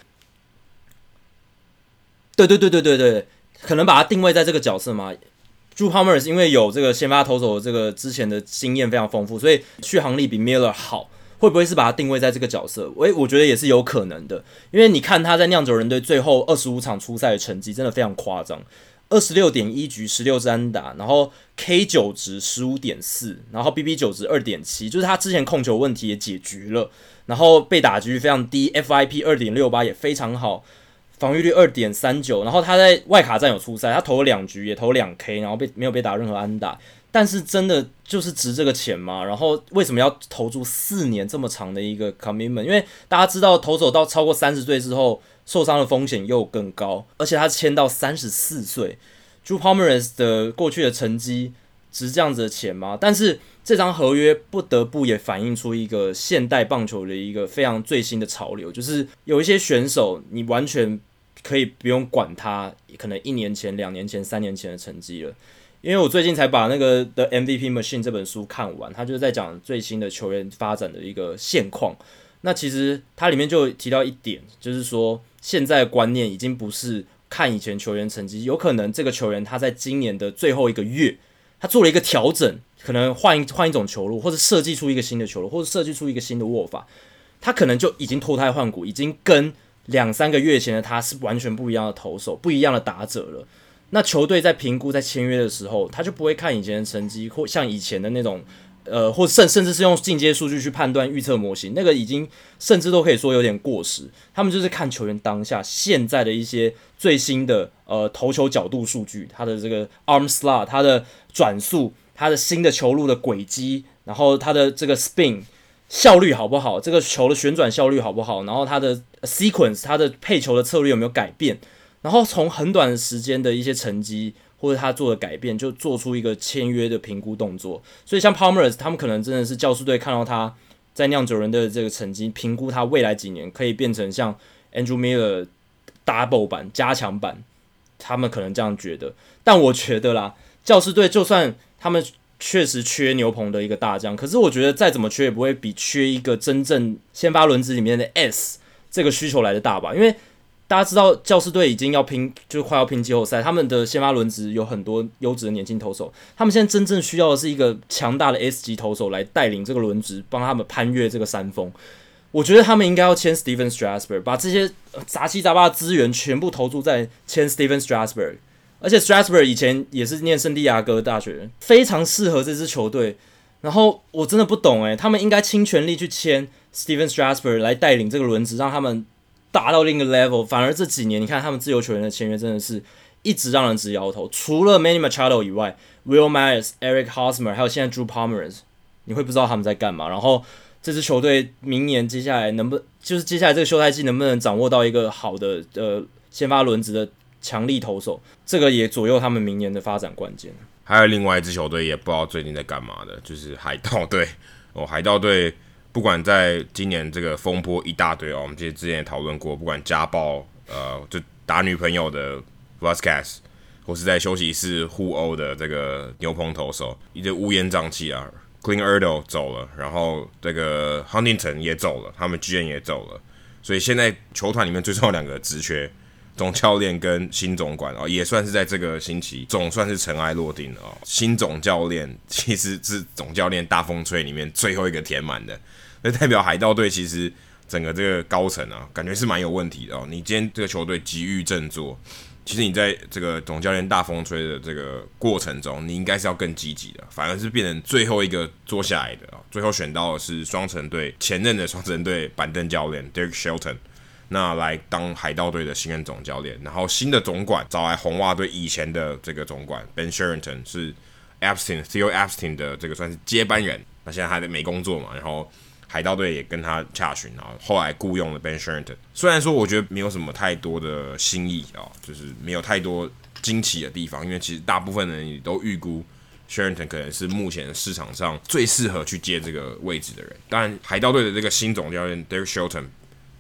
对对对对对对，可能把他定位在这个角色吗？Drew Pomeranz 因为有这个先发投手的这个之前的经验非常丰富，所以续航力比 Miller 好。会不会是把他定位在这个角色？诶，我觉得也是有可能的，因为你看他在酿酒人队最后二十五场出赛的成绩真的非常夸张，二十六点一局十六支安打，然后 K 九值十五点四，然后 BB 九值二点七，就是他之前控球问题也解决了，然后被打击率非常低，FIP 二点六八也非常好，防御率二点三九，然后他在外卡战有出赛，他投了两局也投两 K，然后被没有被打任何安打。但是真的就是值这个钱吗？然后为什么要投注四年这么长的一个 commitment？因为大家知道投手到超过三十岁之后受伤的风险又更高，而且他签到三十四岁 Drew Pomeranz 的过去的成绩值这样子的钱吗？但是这张合约不得不也反映出一个现代棒球的一个非常最新的潮流，就是有一些选手你完全可以不用管他，可能一年前、两年前、三年前的成绩了。因为我最近才把那个《The MVP Machine》这本书看完，他就是在讲最新的球员发展的一个现况。那其实它里面就提到一点，就是说现在观念已经不是看以前球员成绩，有可能这个球员他在今年的最后一个月，他做了一个调整，可能换一换一种球路，或者设计出一个新的球路，或者设计出一个新的握法，他可能就已经脱胎换骨，已经跟两三个月前的他是完全不一样的投手，不一样的打者了。那球队在评估、在签约的时候，他就不会看以前的成绩，或像以前的那种，呃，或甚甚至是用进阶数据去判断预测模型，那个已经甚至都可以说有点过时。他们就是看球员当下现在的一些最新的呃投球角度数据，他的这个 arm slot，他的转速，他的新的球路的轨迹，然后他的这个 spin 效率好不好，这个球的旋转效率好不好，然后他的 sequence，他的配球的策略有没有改变。然后从很短的时间的一些成绩或者他做的改变，就做出一个签约的评估动作。所以像 Palmer，他们可能真的是教士队看到他在酿酒人的这个成绩，评估他未来几年可以变成像 Andrew Miller Double 版加强版，他们可能这样觉得。但我觉得啦，教士队就算他们确实缺牛棚的一个大将，可是我觉得再怎么缺也不会比缺一个真正先发轮子里面的 S 这个需求来的大吧，因为。大家知道，教士队已经要拼，就快要拼季后赛。他们的先发轮值有很多优质的年轻投手，他们现在真正需要的是一个强大的 S 级投手来带领这个轮值，帮他们攀越这个山峰。我觉得他们应该要签 Stephen Strasburg，把这些杂七杂八的资源全部投注在签 Stephen Strasburg。而且 Strasburg 以前也是念圣地亚哥大学，非常适合这支球队。然后我真的不懂诶，他们应该倾全力去签 Stephen Strasburg 来带领这个轮值，让他们。达到另一个 level，反而这几年你看他们自由球员的签约真的是一直让人直摇头。除了 Many Machado 以外，Will Myers、Eric Hosmer，还有现在 Drew Pomeranz，你会不知道他们在干嘛。然后这支球队明年接下来能不就是接下来这个休赛季能不能掌握到一个好的呃先发轮值的强力投手，这个也左右他们明年的发展关键。还有另外一支球队也不知道最近在干嘛的，就是海盗队哦，海盗队。不管在今年这个风波一大堆哦，我们其实之前也讨论过，不管家暴，呃，就打女朋友的 Vasquez，或是在休息室互殴的这个牛棚投手，一直乌烟瘴气啊。Clint Hurdle 走了，然后这个 Huntington 也走了，他们 GM 也走了，所以现在球团里面最重要两个职缺，总教练跟新总管哦，也算是在这个星期总算是尘埃落定了哦。新总教练其实是总教练大风吹里面最后一个填满的。(laughs) 那代表海盗队其实整个这个高层啊，感觉是蛮有问题的哦。你今天这个球队急于振作，其实你在这个总教练大风吹的这个过程中，你应该是要更积极的，反而是变成最后一个坐下来的啊。最后选到的是双城队前任的双城队板凳教练 Derek Shelton，那来当海盗队的新任总教练。然后新的总管找来红袜队以前的这个总管 Ben Cherington 是 Epstein Theo Epstein 的这个算是接班人，那现在还在没工作嘛，然后。海盗队也跟他洽询，然后后来雇佣了 Ben Cherington。虽然说我觉得没有什么太多的新意啊，就是没有太多惊奇的地方，因为其实大部分人也都预估 Cherington 可能是目前市场上最适合去接这个位置的人。但，海盗队的这个新总教练 Derek Shelton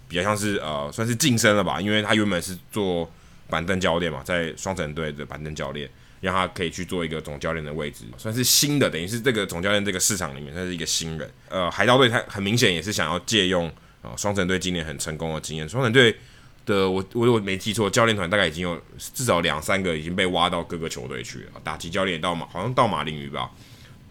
比较像是呃算是晋升了吧，因为他原本是做板凳教练嘛，在双城队的板凳教练。让他可以去做一个总教练的位置，算是新的，等于是这个总教练这个市场里面，他是一个新人。呃，海盗队他很明显也是想要借用啊双城队今年很成功的经验。双城队的我我我没记错，教练团大概已经有至少两三个已经被挖到各个球队去了，打击教练到马好像到马林鱼吧，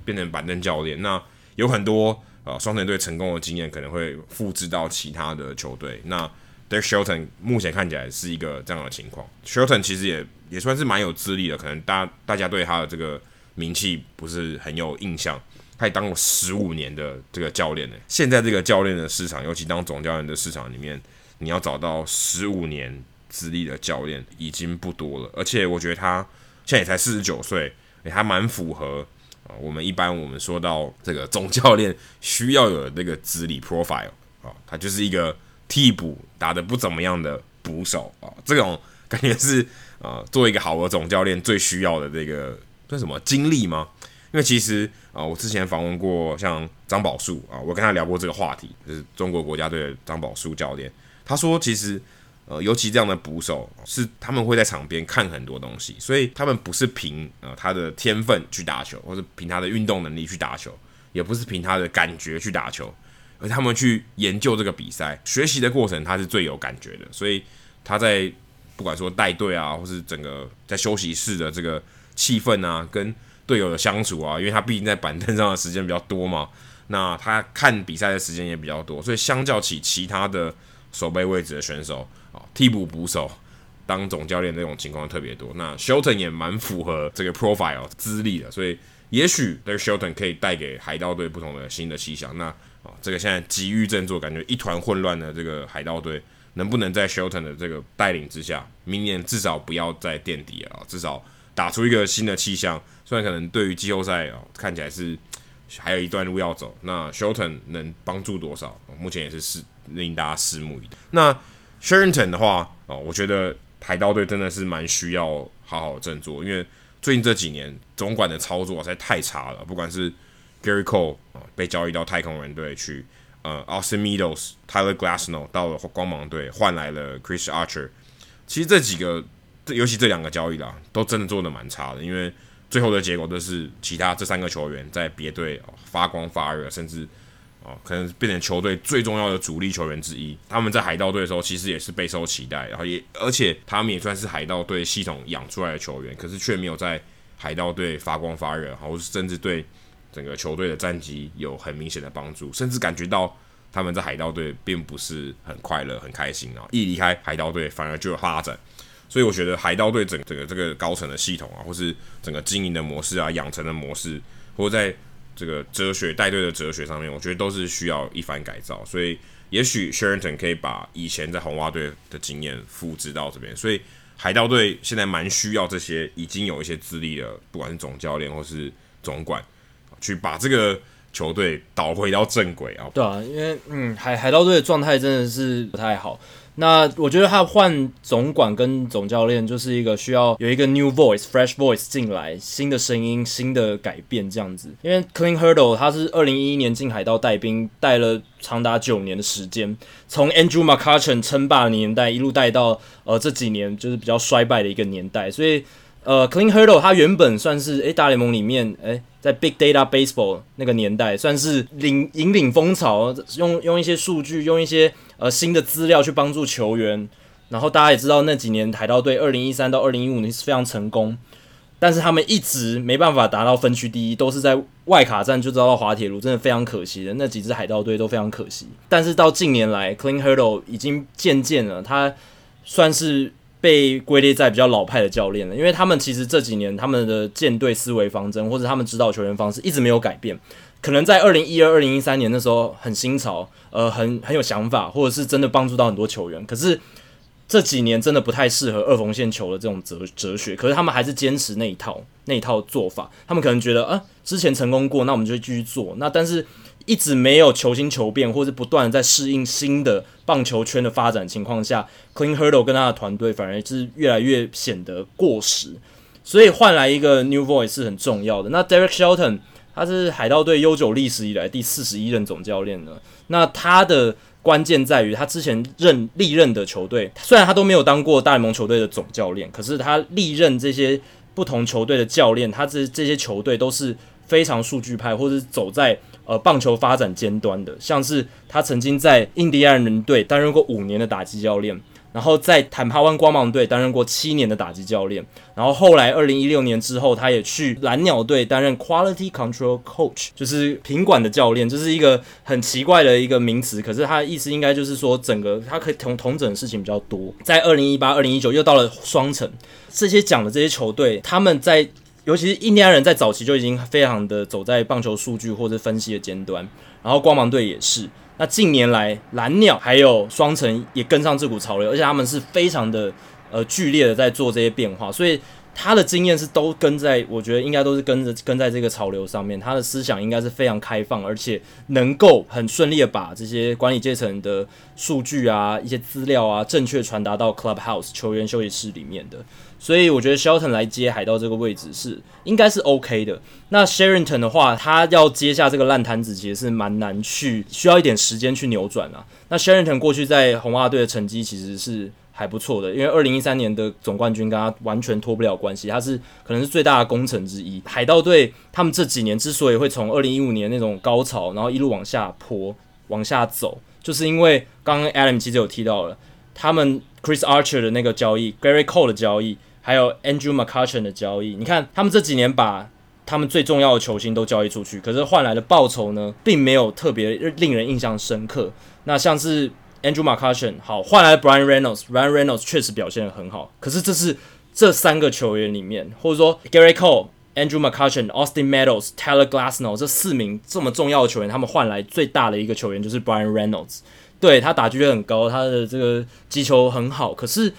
变成板凳教练。那有很多呃双城队成功的经验可能会复制到其他的球队。那 Derek Shelton 目前看起来是一个这样的情况。Shelton 其实也也算是蛮有资历的，可能大大家对他的这个名气不是很有印象。他也当过十五年的这个教练呢。现在这个教练的市场，尤其当总教练的市场里面，你要找到十五年资历的教练已经不多了。而且我觉得他现在也才四十九岁，也还蛮符合啊。我们一般我们说到这个总教练需要有那个资历 profile 啊，他就是一个。替补打得不怎么样的捕手啊，这种感觉是呃，做一个好的总教练最需要的这个叫什么经历吗？因为其实啊、我之前访问过像张宝树啊，我跟他聊过这个话题，就是中国国家队的张宝树教练，他说其实呃，尤其这样的捕手是他们会在场边看很多东西，所以他们不是凭呃他的天分去打球，或是凭他的运动能力去打球，也不是凭他的感觉去打球，而他们去研究这个比赛，学习的过程他是最有感觉的，所以他在不管说带队啊，或是整个在休息室的这个气氛啊，跟队友的相处啊，因为他毕竟在板凳上的时间比较多嘛，那他看比赛的时间也比较多，所以相较起其他的守备位置的选手啊，替补捕手当总教练这种情况特别多。那 Shelton 也蛮符合这个 profile 资历的，所以也许这个 Shelton 可以带给海盗队不同的新的气象。那啊，这个现在急于振作，感觉一团混乱的这个海盗队，能不能在 Shelton 的这个带领之下，明年至少不要再垫底了啊，至少打出一个新的气象。虽然可能对于季后赛哦，看起来是还有一段路要走，那 Shelton 能帮助多少？目前也是是令大家拭目以待。那 Cherington 的话哦，我觉得海盗队真的是蛮需要好好振作，因为最近这几年总管的操作实在太差了，不管是 Gary Cole 啊被交易到太空人队去，呃，Austin Meadows、Tyler Glasnow 到了光芒队换来了 Chris Archer，其实这几个，这尤其这两个交易啦，都真的做得蛮差的，因为。最后的结果都是其他这三个球员在别队发光发热，甚至哦可能变成球队最重要的主力球员之一。他们在海盗队的时候其实也是备受期待，然后也而且他们也算是海盗队系统养出来的球员，可是却没有在海盗队发光发热，或是甚至对整个球队的战绩有很明显的帮助，甚至感觉到他们在海盗队并不是很快乐、很开心啊！一离开海盗队，反而就有发展。所以我觉得海盗队整整个这个高层的系统啊，或是整个经营的模式啊、养成的模式，或在这个哲学带队的哲学上面，我觉得都是需要一番改造。所以也许 Cherington 可以把以前在红袜队的经验复制到这边。所以海盗队现在蛮需要这些已经有一些资历的，不管是总教练或是总管，去把这个球队导回到正轨啊。对啊，因为嗯，海海盗队的状态真的是不太好。那我觉得他换总管跟总教练就是一个需要有一个 new voice、fresh voice 进来，新的声音、新的改变这样子。因为 Clean Hurdle 他是二零一一年进海盗带兵，带了长达九年的时间，从 Andrew McCutchen 称霸的年代一路带到呃这几年就是比较衰败的一个年代，所以。呃，Clean Hurdle 他原本算是诶大联盟里面诶在 Big Data Baseball 那个年代算是领引领风潮，用用一些数据，用一些呃新的资料去帮助球员。然后大家也知道那几年海盗队二零一三到二零一五年是非常成功，但是他们一直没办法达到分区第一，都是在外卡战就遭到滑铁卢，真的非常可惜的。那几支海盗队都非常可惜。但是到近年来，Clean Hurdle 已经渐渐了，他算是。被归类在比较老派的教练了，因为他们其实这几年他们的舰队思维方针或者他们指导球员方式一直没有改变。可能在二零一二、二零一三年的时候很新潮，呃，很很有想法，或者是真的帮助到很多球员。可是这几年真的不太适合二缝线球的这种哲哲学。可是他们还是坚持那一套那一套做法。他们可能觉得啊，之前成功过，那我们就继续做。那但是。一直没有求新求变，或是不断在适应新的棒球圈的发展情况下，Clean Hurdle 跟他的团队反而是越来越显得过时，所以换来一个 new voice 是很重要的。那 Derek Shelton 他是海盗队悠久历史以来第四十一任总教练了，那他的关键在于他之前任历任的球队，虽然他都没有当过大联盟球队的总教练，可是他历任这些不同球队的教练，他这这些球队都是非常数据派，或是走在。呃，棒球发展尖端的，像是他曾经在印第安人队担任过五年的打击教练，然后在坦帕湾光芒队担任过七年的打击教练，然后后来二零一六年之后，他也去蓝鸟队担任 Quality Control Coach，就是品管的教练，这、是一个很奇怪的一个名词，可是他的意思应该就是说，整个他可以同同整的事情比较多。在二零一八、二零一九又到了双城，这些讲的这些球队，他们在。尤其是印第安人在早期就已经非常的走在棒球数据或者分析的尖端，然后光芒队也是。那近年来蓝鸟还有双城也跟上这股潮流，而且他们是非常的呃剧烈的在做这些变化，所以他的经验是都跟在，我觉得应该都是跟着跟在这个潮流上面。他的思想应该是非常开放，而且能够很顺利的把这些管理阶层的数据啊、一些资料啊，正确传达到 Clubhouse 球员休息室里面的。所以我觉得 Shelton 来接海盗这个位置是应该是 OK 的。那 Sherrington 的话，他要接下这个烂摊子，其实是蛮难去，需要一点时间去扭转啊。那 Sherrington 过去在红袜队的成绩其实是。还不错的，因为二零一三年的总冠军跟他完全脱不了关系，他是可能是最大的功臣之一。海盗队他们这几年之所以会从二零一五年那种高潮，然后一路往下坡往下走，就是因为刚刚 Adam 其实有提到了，他们 Chris Archer 的那个交易，Gary Cole 的交易，还有 Andrew McCutchen 的交易，你看他们这几年把他们最重要的球星都交易出去，可是换来的报酬呢，并没有特别令人印象深刻。那像是 Andrew McCutchen 好，换来 Brian Reynolds。Brian Reynolds 确实表现得很好。可是这是这三个球员里面，或者说 Gary Cole、Andrew McCutchen、Austin Meadows、Tyler Glasnow 这四名这么重要的球员，他们换来最大的一个球员就是 Brian Reynolds。对，他打击率很高，他的这个击球很好。可是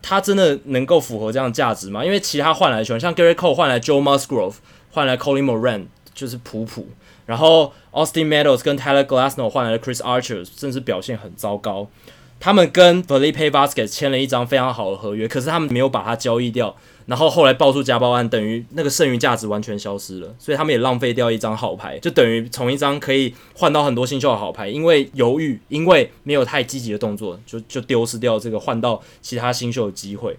他真的能够符合这样价值吗？因为其他换来的球员，像 Gary Cole 换来 Joe Musgrove，换来 Colin Moran，就是普普。然后 Austin Meadows 跟 Tyler Glasnow 换来的 Chris Archer 甚至表现很糟糕。他们跟 Felipe Vasquez 签了一张非常好的合约，可是他们没有把它交易掉。然后后来爆出家暴案，等于那个剩余价值完全消失了，所以他们也浪费掉一张好牌，就等于从一张可以换到很多新秀的好牌，因为犹豫，因为没有太积极的动作，就就丢失掉这个换到其他新秀的机会。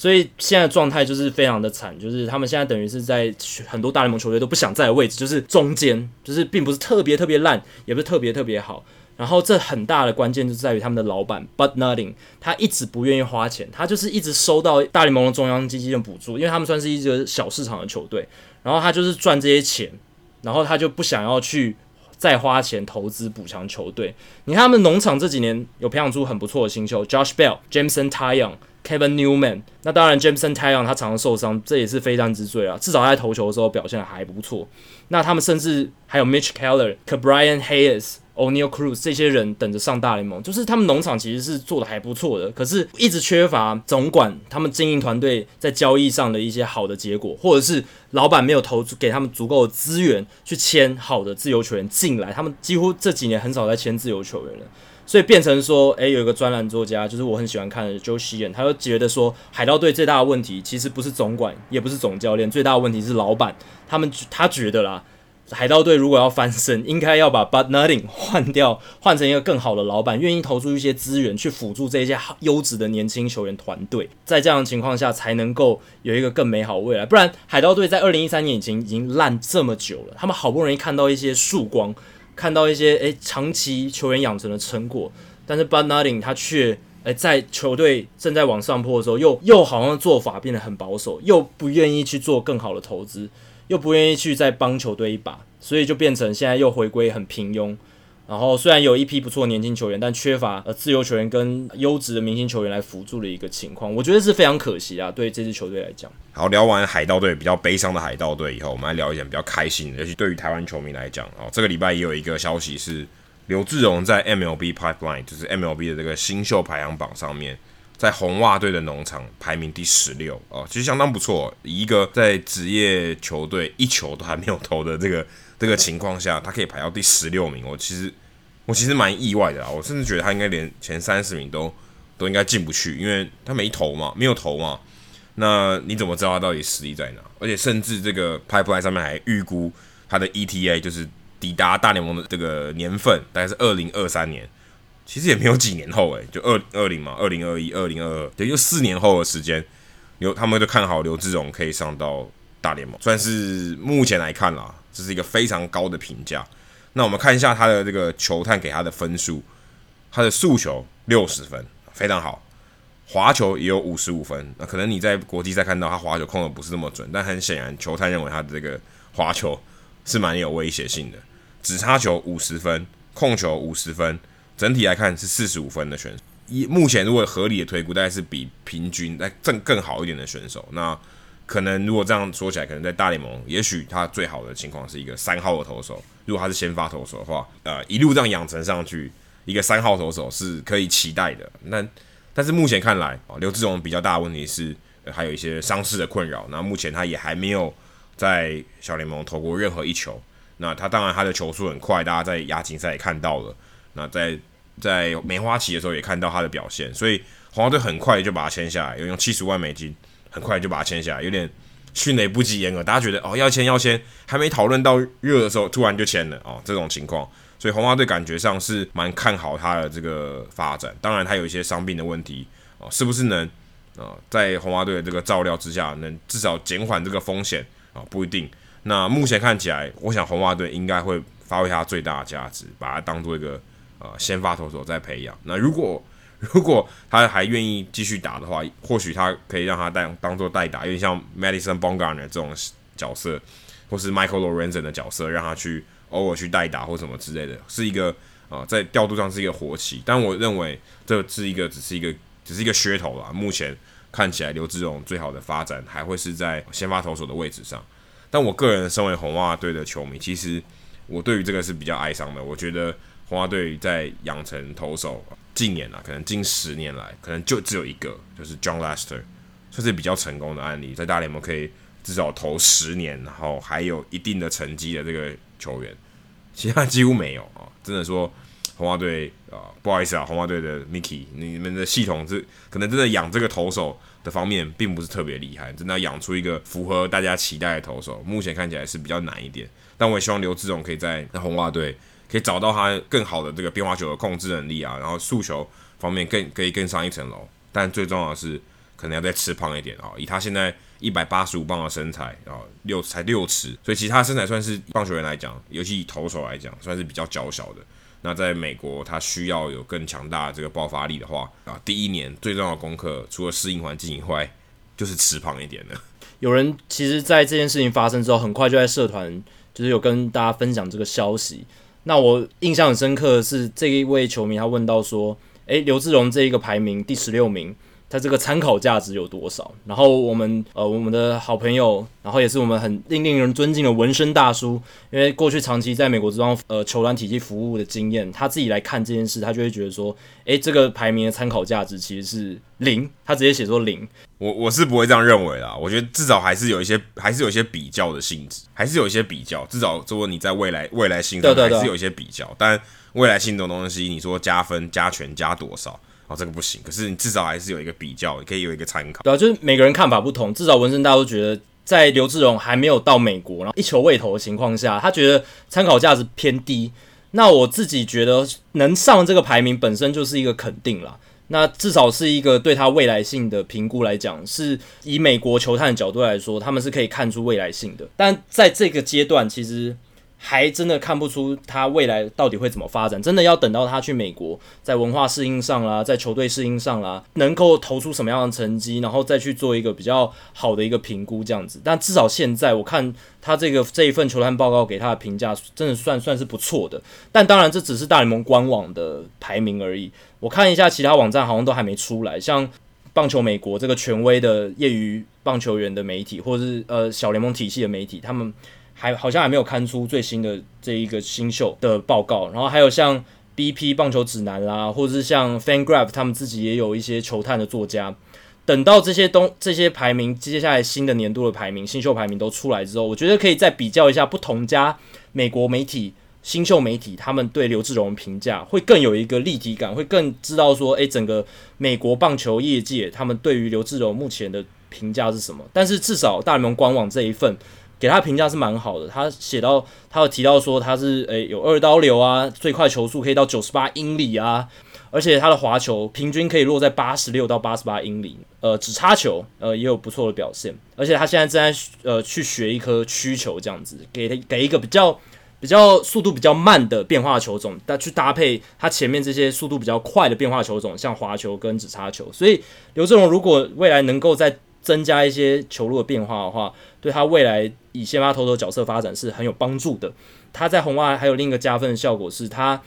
所以现在状态就是非常的惨，就是他们现在等于是在很多大联盟球队都不想在的位置，就是中间，就是并不是特别特别烂，也不是特别特别好。然后这很大的关键就在于他们的老板 But Nutting，他一直不愿意花钱，他就是一直收到大联盟的中央基金的补助，因为他们算是一个小市场的球队，然后他就是赚这些钱，然后他就不想要去再花钱投资补强球队。你看他们农场这几年有培养出很不错的新秀，Josh Bell、Jameson Taillon。Kevin Newman，那当然，Jameson Taillon 他常常受伤，这也是非战之罪啊。至少他在投球的时候表现还不错。那他们甚至还有 Mitch Keller、Ke'Bryan Hayes、Oneil Cruz 这些人等着上大联盟，就是他们农场其实是做的还不错的，可是一直缺乏总管他们经营团队在交易上的一些好的结果，或者是老板没有投给他们足够的资源去签好的自由球员进来，他们几乎这几年很少在签自由球员了。所以变成说，诶、有一个专栏作家，就是我很喜欢看的 Joe s h e n 他就觉得说，海盗队最大的问题其实不是总管，也不是总教练，最大的问题是老板。他们他觉得啦，海盗队如果要翻身，应该要把 Bud Nutting 换掉，换成一个更好的老板，愿意投出一些资源去辅助这些优质的年轻球员团队，在这样的情况下才能够有一个更美好的未来。不然，海盗队在二零一三年已经已经烂这么久了，他们好不容易看到一些曙光。看到一些诶长期球员养成的成果，但是 buddy 他却诶在球队正在往上坡的时候，又又好像做法变得很保守，又不愿意去做更好的投资，又不愿意去再帮球队一把，所以就变成现在又回归很平庸。然后虽然有一批不错年轻球员，但缺乏呃自由球员跟优质的明星球员来辅助的一个情况，我觉得是非常可惜啊。对这支球队来讲，好，聊完海盗队比较悲伤的海盗队以后，我们来聊一点比较开心的。尤其对于台湾球迷来讲，哦，这个礼拜也有一个消息是刘志荣在 MLB Pipeline，就是 MLB 的这个新秀排行榜上面，在红袜队的农场排名第十六哦，其实相当不错。一个在职业球队一球都还没有投的这个。这个情况下，他可以排到第十六名，我其实我其实蛮意外的啊！我甚至觉得他应该连前三十名都都应该进不去，因为他没投嘛，没有投嘛。那你怎么知道他到底实力在哪？而且甚至这个 Pipeline 上面还预估他的 ETA 就是抵达大联盟的这个年份，大概是二零二三年，其实也没有几年后诶，就二二零嘛，二零二一、二零二二，也就四年后的时间，刘他们就看好刘志荣可以上到大联盟，算是目前来看啦。这是一个非常高的评价。那我们看一下他的这个球探给他的分数，他的速球六十分，非常好。滑球也有五十五分。那可能你在国际赛看到他滑球控的不是那么准，但很显然球探认为他的这个滑球是蛮有威胁性的。指叉球五十分，控球五十分，整体来看是四十五分的选手。目前如果合理的推估，大概是比平均再更更好一点的选手。那可能如果这样说起来，可能在大联盟，也许他最好的情况是一个三号的投手。如果他是先发投手的话，呃，一路这样养成上去，一个三号投手是可以期待的。那但是目前看来，刘志荣比较大的问题是还有一些伤势的困扰。那目前他也还没有在小联盟投过任何一球。那他当然他的球速很快，大家在亚锦赛也看到了。那在在梅花旗的时候也看到他的表现，所以红袜队很快就把他签下来，有用七十万美金，很快就把他签下来，有点迅雷不及掩耳，大家觉得哦要签要签，还没讨论到热的时候，突然就签了哦，这种情况，所以红袜队感觉上是蛮看好他的这个发展。当然他有一些伤病的问题哦，是不是能啊、在红袜队的这个照料之下，能至少减缓这个风险啊、哦？不一定。那目前看起来，我想红袜队应该会发挥他最大的价值，把他当做一个。呃，先发投手再培养。那如果如果他还愿意继续打的话，或许他可以让他当当做代打，有点像 Madison Bumgarner 这种角色，或是 Michael Lorenzen 的角色，让他去偶尔去代打或什么之类的，是一个啊、呃，在调度上是一个活棋。但我认为这是一个只是一个只是一个噱头啦。目前看起来刘志荣最好的发展还会是在先发投手的位置上。但我个人身为红袜队的球迷，其实我对于这个是比较哀伤的。我觉得。红袜队在养成投手，近年啊，可能近十年来，可能就只有一个，就是 John Lester，算是比较成功的案例，在大联盟可以至少投十年，然后还有一定的成绩的这个球员，其他几乎没有啊。真的说，红袜队啊，不好意思啊，红袜队的 Mickey，你们的系统是可能真的养这个投手的方面并不是特别厉害，真的要养出一个符合大家期待的投手，目前看起来是比较难一点。但我也希望刘志荣可以在红袜队。可以找到他更好的这个变化球的控制能力啊，然后速球方面更可以更上一层楼。但最重要的是，可能要再吃胖一点啊。以他现在一百八十五磅的身材啊，六才六尺，所以其他身材算是棒球员来讲，尤其以投手来讲，算是比较娇小的。那在美国，他需要有更强大的这个爆发力的话啊，第一年最重要的功课，除了适应环境以外，就是吃胖一点的。有人其实，在这件事情发生之后，很快就在社团就是有跟大家分享这个消息。那我印象很深刻的是，这一位球迷他问到说：“诶，刘志荣这一个排名第十六名。”它这个参考价值有多少？然后我们呃，我们的好朋友，然后也是我们很令令人尊敬的纹身大叔，因为过去长期在美国这方呃球团体系服务的经验，他自己来看这件事，他就会觉得说，诶，这个排名的参考价值其实是零，他直接写说零。我我是不会这样认为啦，我觉得至少还是有一些，还是有一些比较的性质，还是有一些比较，至少说你在未来未来性中还是有一些比较，但未来性的东西，你说加分加权加多少？哦，这个不行。可是你至少还是有一个比较，你可以有一个参考。对啊，就是每个人看法不同。至少纹身大家都觉得，在刘志荣还没有到美国，然后一球未投的情况下，他觉得参考价值偏低。那我自己觉得能上这个排名本身就是一个肯定了。那至少是一个对他未来性的评估来讲，是以美国球探的角度来说，他们是可以看出未来性的。但在这个阶段，其实。还真的看不出他未来到底会怎么发展，真的要等到他去美国，在文化适应上啦，在球队适应上啦，能够投出什么样的成绩，然后再去做一个比较好的一个评估这样子。但至少现在我看他这个这一份球探报告给他的评价，真的算算是不错的。但当然这只是大联盟官网的排名而已，我看一下其他网站好像都还没出来，像棒球美国这个权威的业余棒球员的媒体，或者是呃小联盟体系的媒体，他们。还好像还没有刊出最新的这一个新秀的报告，然后还有像 BP 棒球指南啦，或者是像 FanGraph 他们自己也有一些球探的作家。等到这些东这些排名，接下来新的年度的排名、新秀排名都出来之后，我觉得可以再比较一下不同家美国媒体、新秀媒体他们对刘志荣评价，会更有一个立体感，会更知道说，诶，整个美国棒球业界他们对于刘志荣目前的评价是什么。但是至少大联盟官网这一份。给他评价是蛮好的，他写到，他有提到说他是诶、有二刀流啊，最快球速可以到九十八英里啊，而且他的滑球平均可以落在八十六到八十八英里，呃，指叉球呃也有不错的表现，而且他现在正在呃去学一颗曲球这样子，给他给一个比较比较速度比较慢的变化球种，但去搭配他前面这些速度比较快的变化球种，像滑球跟指叉球，所以刘志荣如果未来能够在增加一些球路的变化的话，对他未来以先发投手角色发展是很有帮助的。他在红袜还有另一个加分的效果是，他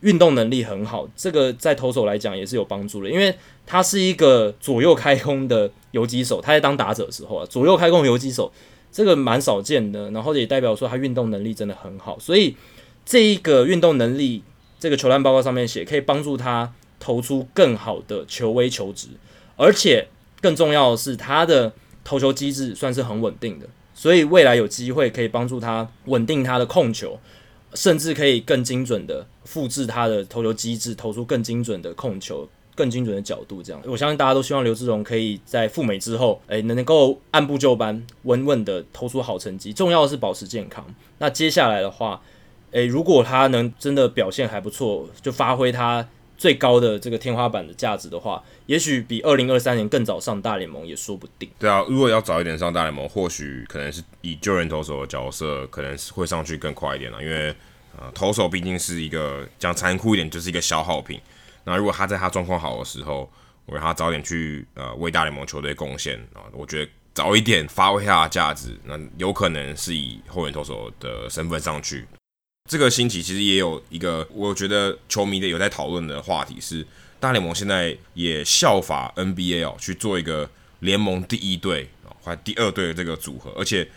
运动能力很好，这个在投手来讲也是有帮助的，因为他是一个左右开弓的游击手。他在当打者的时候啊，左右开弓游击手这个蛮少见的，然后也代表说他运动能力真的很好。所以这一个运动能力，这个球探报告上面写可以帮助他投出更好的球威球值，而且。更重要的是他的投球机制算是很稳定的，所以未来有机会可以帮助他稳定他的控球，甚至可以更精准的复制他的投球机制，投出更精准的控球。更精准的角度，这样我相信大家都希望刘志荣可以在赴美之后，诶、欸，能够按部就班、稳稳的投出好成绩。重要的是保持健康。那接下来的话，诶、如果他能真的表现还不错，就发挥他最高的这个天花板的价值的话，也许比二零二三年更早上大联盟也说不定。对啊，如果要早一点上大联盟，或许可能是以救援投手的角色，可能是会上去更快一点了。因为呃，投手毕竟是一个讲残酷一点，就是一个消耗品。那如果他在他状况好的时候，我让他早点去呃为大联盟球队贡献啊，我觉得早一点发挥他的价值，那有可能是以后援投手的身份上去。这个星期其实也有一个我觉得球迷的有在讨论的话题是，大联盟现在也效法 NBA 哦去做一个联盟第一队啊或第二队的这个组合，而且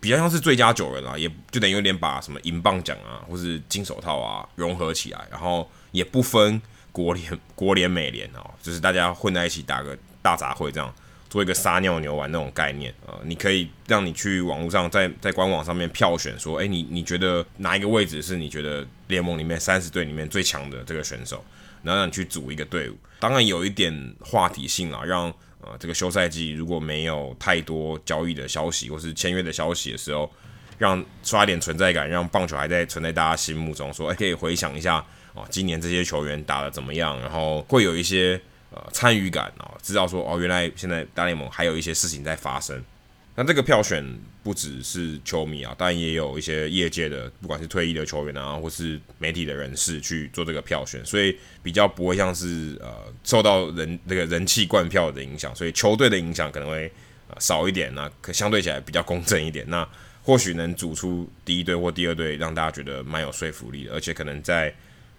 比较像是最佳九人啊，也就等于有点把什么银棒奖啊或是金手套啊融合起来，然后也不分。国联、国联、美联哦，就是大家混在一起打个大杂烩，这样做一个撒尿牛丸那种概念啊、呃。你可以让你去网络上，在在官网上面票选，说，诶，你你觉得哪一个位置是你觉得联盟里面三十队里面最强的这个选手，然后让你去组一个队伍。当然有一点话题性啊，让呃这个休赛季如果没有太多交易的消息或是签约的消息的时候，让刷点存在感，让棒球还在存在大家心目中，说，诶，可以回想一下。哦，今年这些球员打得怎么样？然后会有一些呃参与感啊，知道说哦，原来现在大联盟还有一些事情在发生。那这个票选不只是球迷啊，当然也有一些业界的，不管是退役的球员啊，或是媒体的人士去做这个票选，所以比较不会像是呃受到人那个人气灌票的影响，所以球队的影响可能会呃少一点，那可相对起来比较公正一点。那或许能组出第一队或第二队，让大家觉得蛮有说服力的，而且可能在。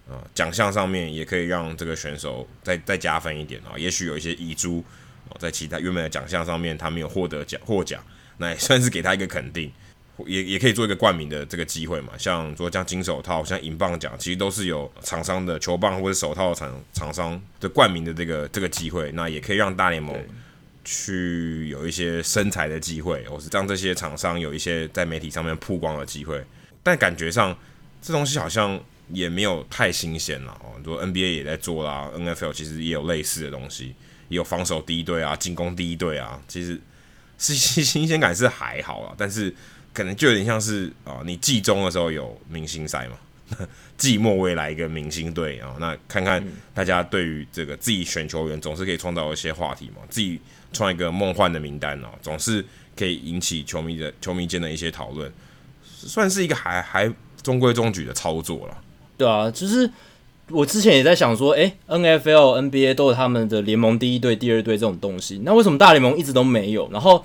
啊，奖项上面也可以让这个选手再再加分一点啊。也许有一些遗珠哦，在其他原本的奖项上面他没有获得奖获奖，那 (laughs) 也算是给他一个肯定，也也可以做一个冠名的这个机会嘛。像说像金手套、像银棒奖，其实都是有厂商的球棒或者手套厂厂商的冠名的这个这个机会，那也可以让大联盟去有一些生财的机会，或是让这些厂商有一些在媒体上面曝光的机会。但感觉上这东西好像。也没有太新鲜了哦，很多 NBA 也在做啦，NFL 其实也有类似的东西，也有防守第一队啊，进攻第一队啊，其实是新新鲜感是还好啦，但是可能就有点像是啊，你季中的时候有明星赛嘛，(laughs) 季末未来一个明星队啊，那看看大家对于这个自己选球员总是可以创造一些话题嘛，自己创一个梦幻的名单哦，总是可以引起球迷的球迷间的一些讨论，算是一个还还中规中矩的操作了。对啊，就是我之前也在想说，诶，NFL、NBA 都有他们的联盟第一队、第二队这种东西，那为什么大联盟一直都没有？然后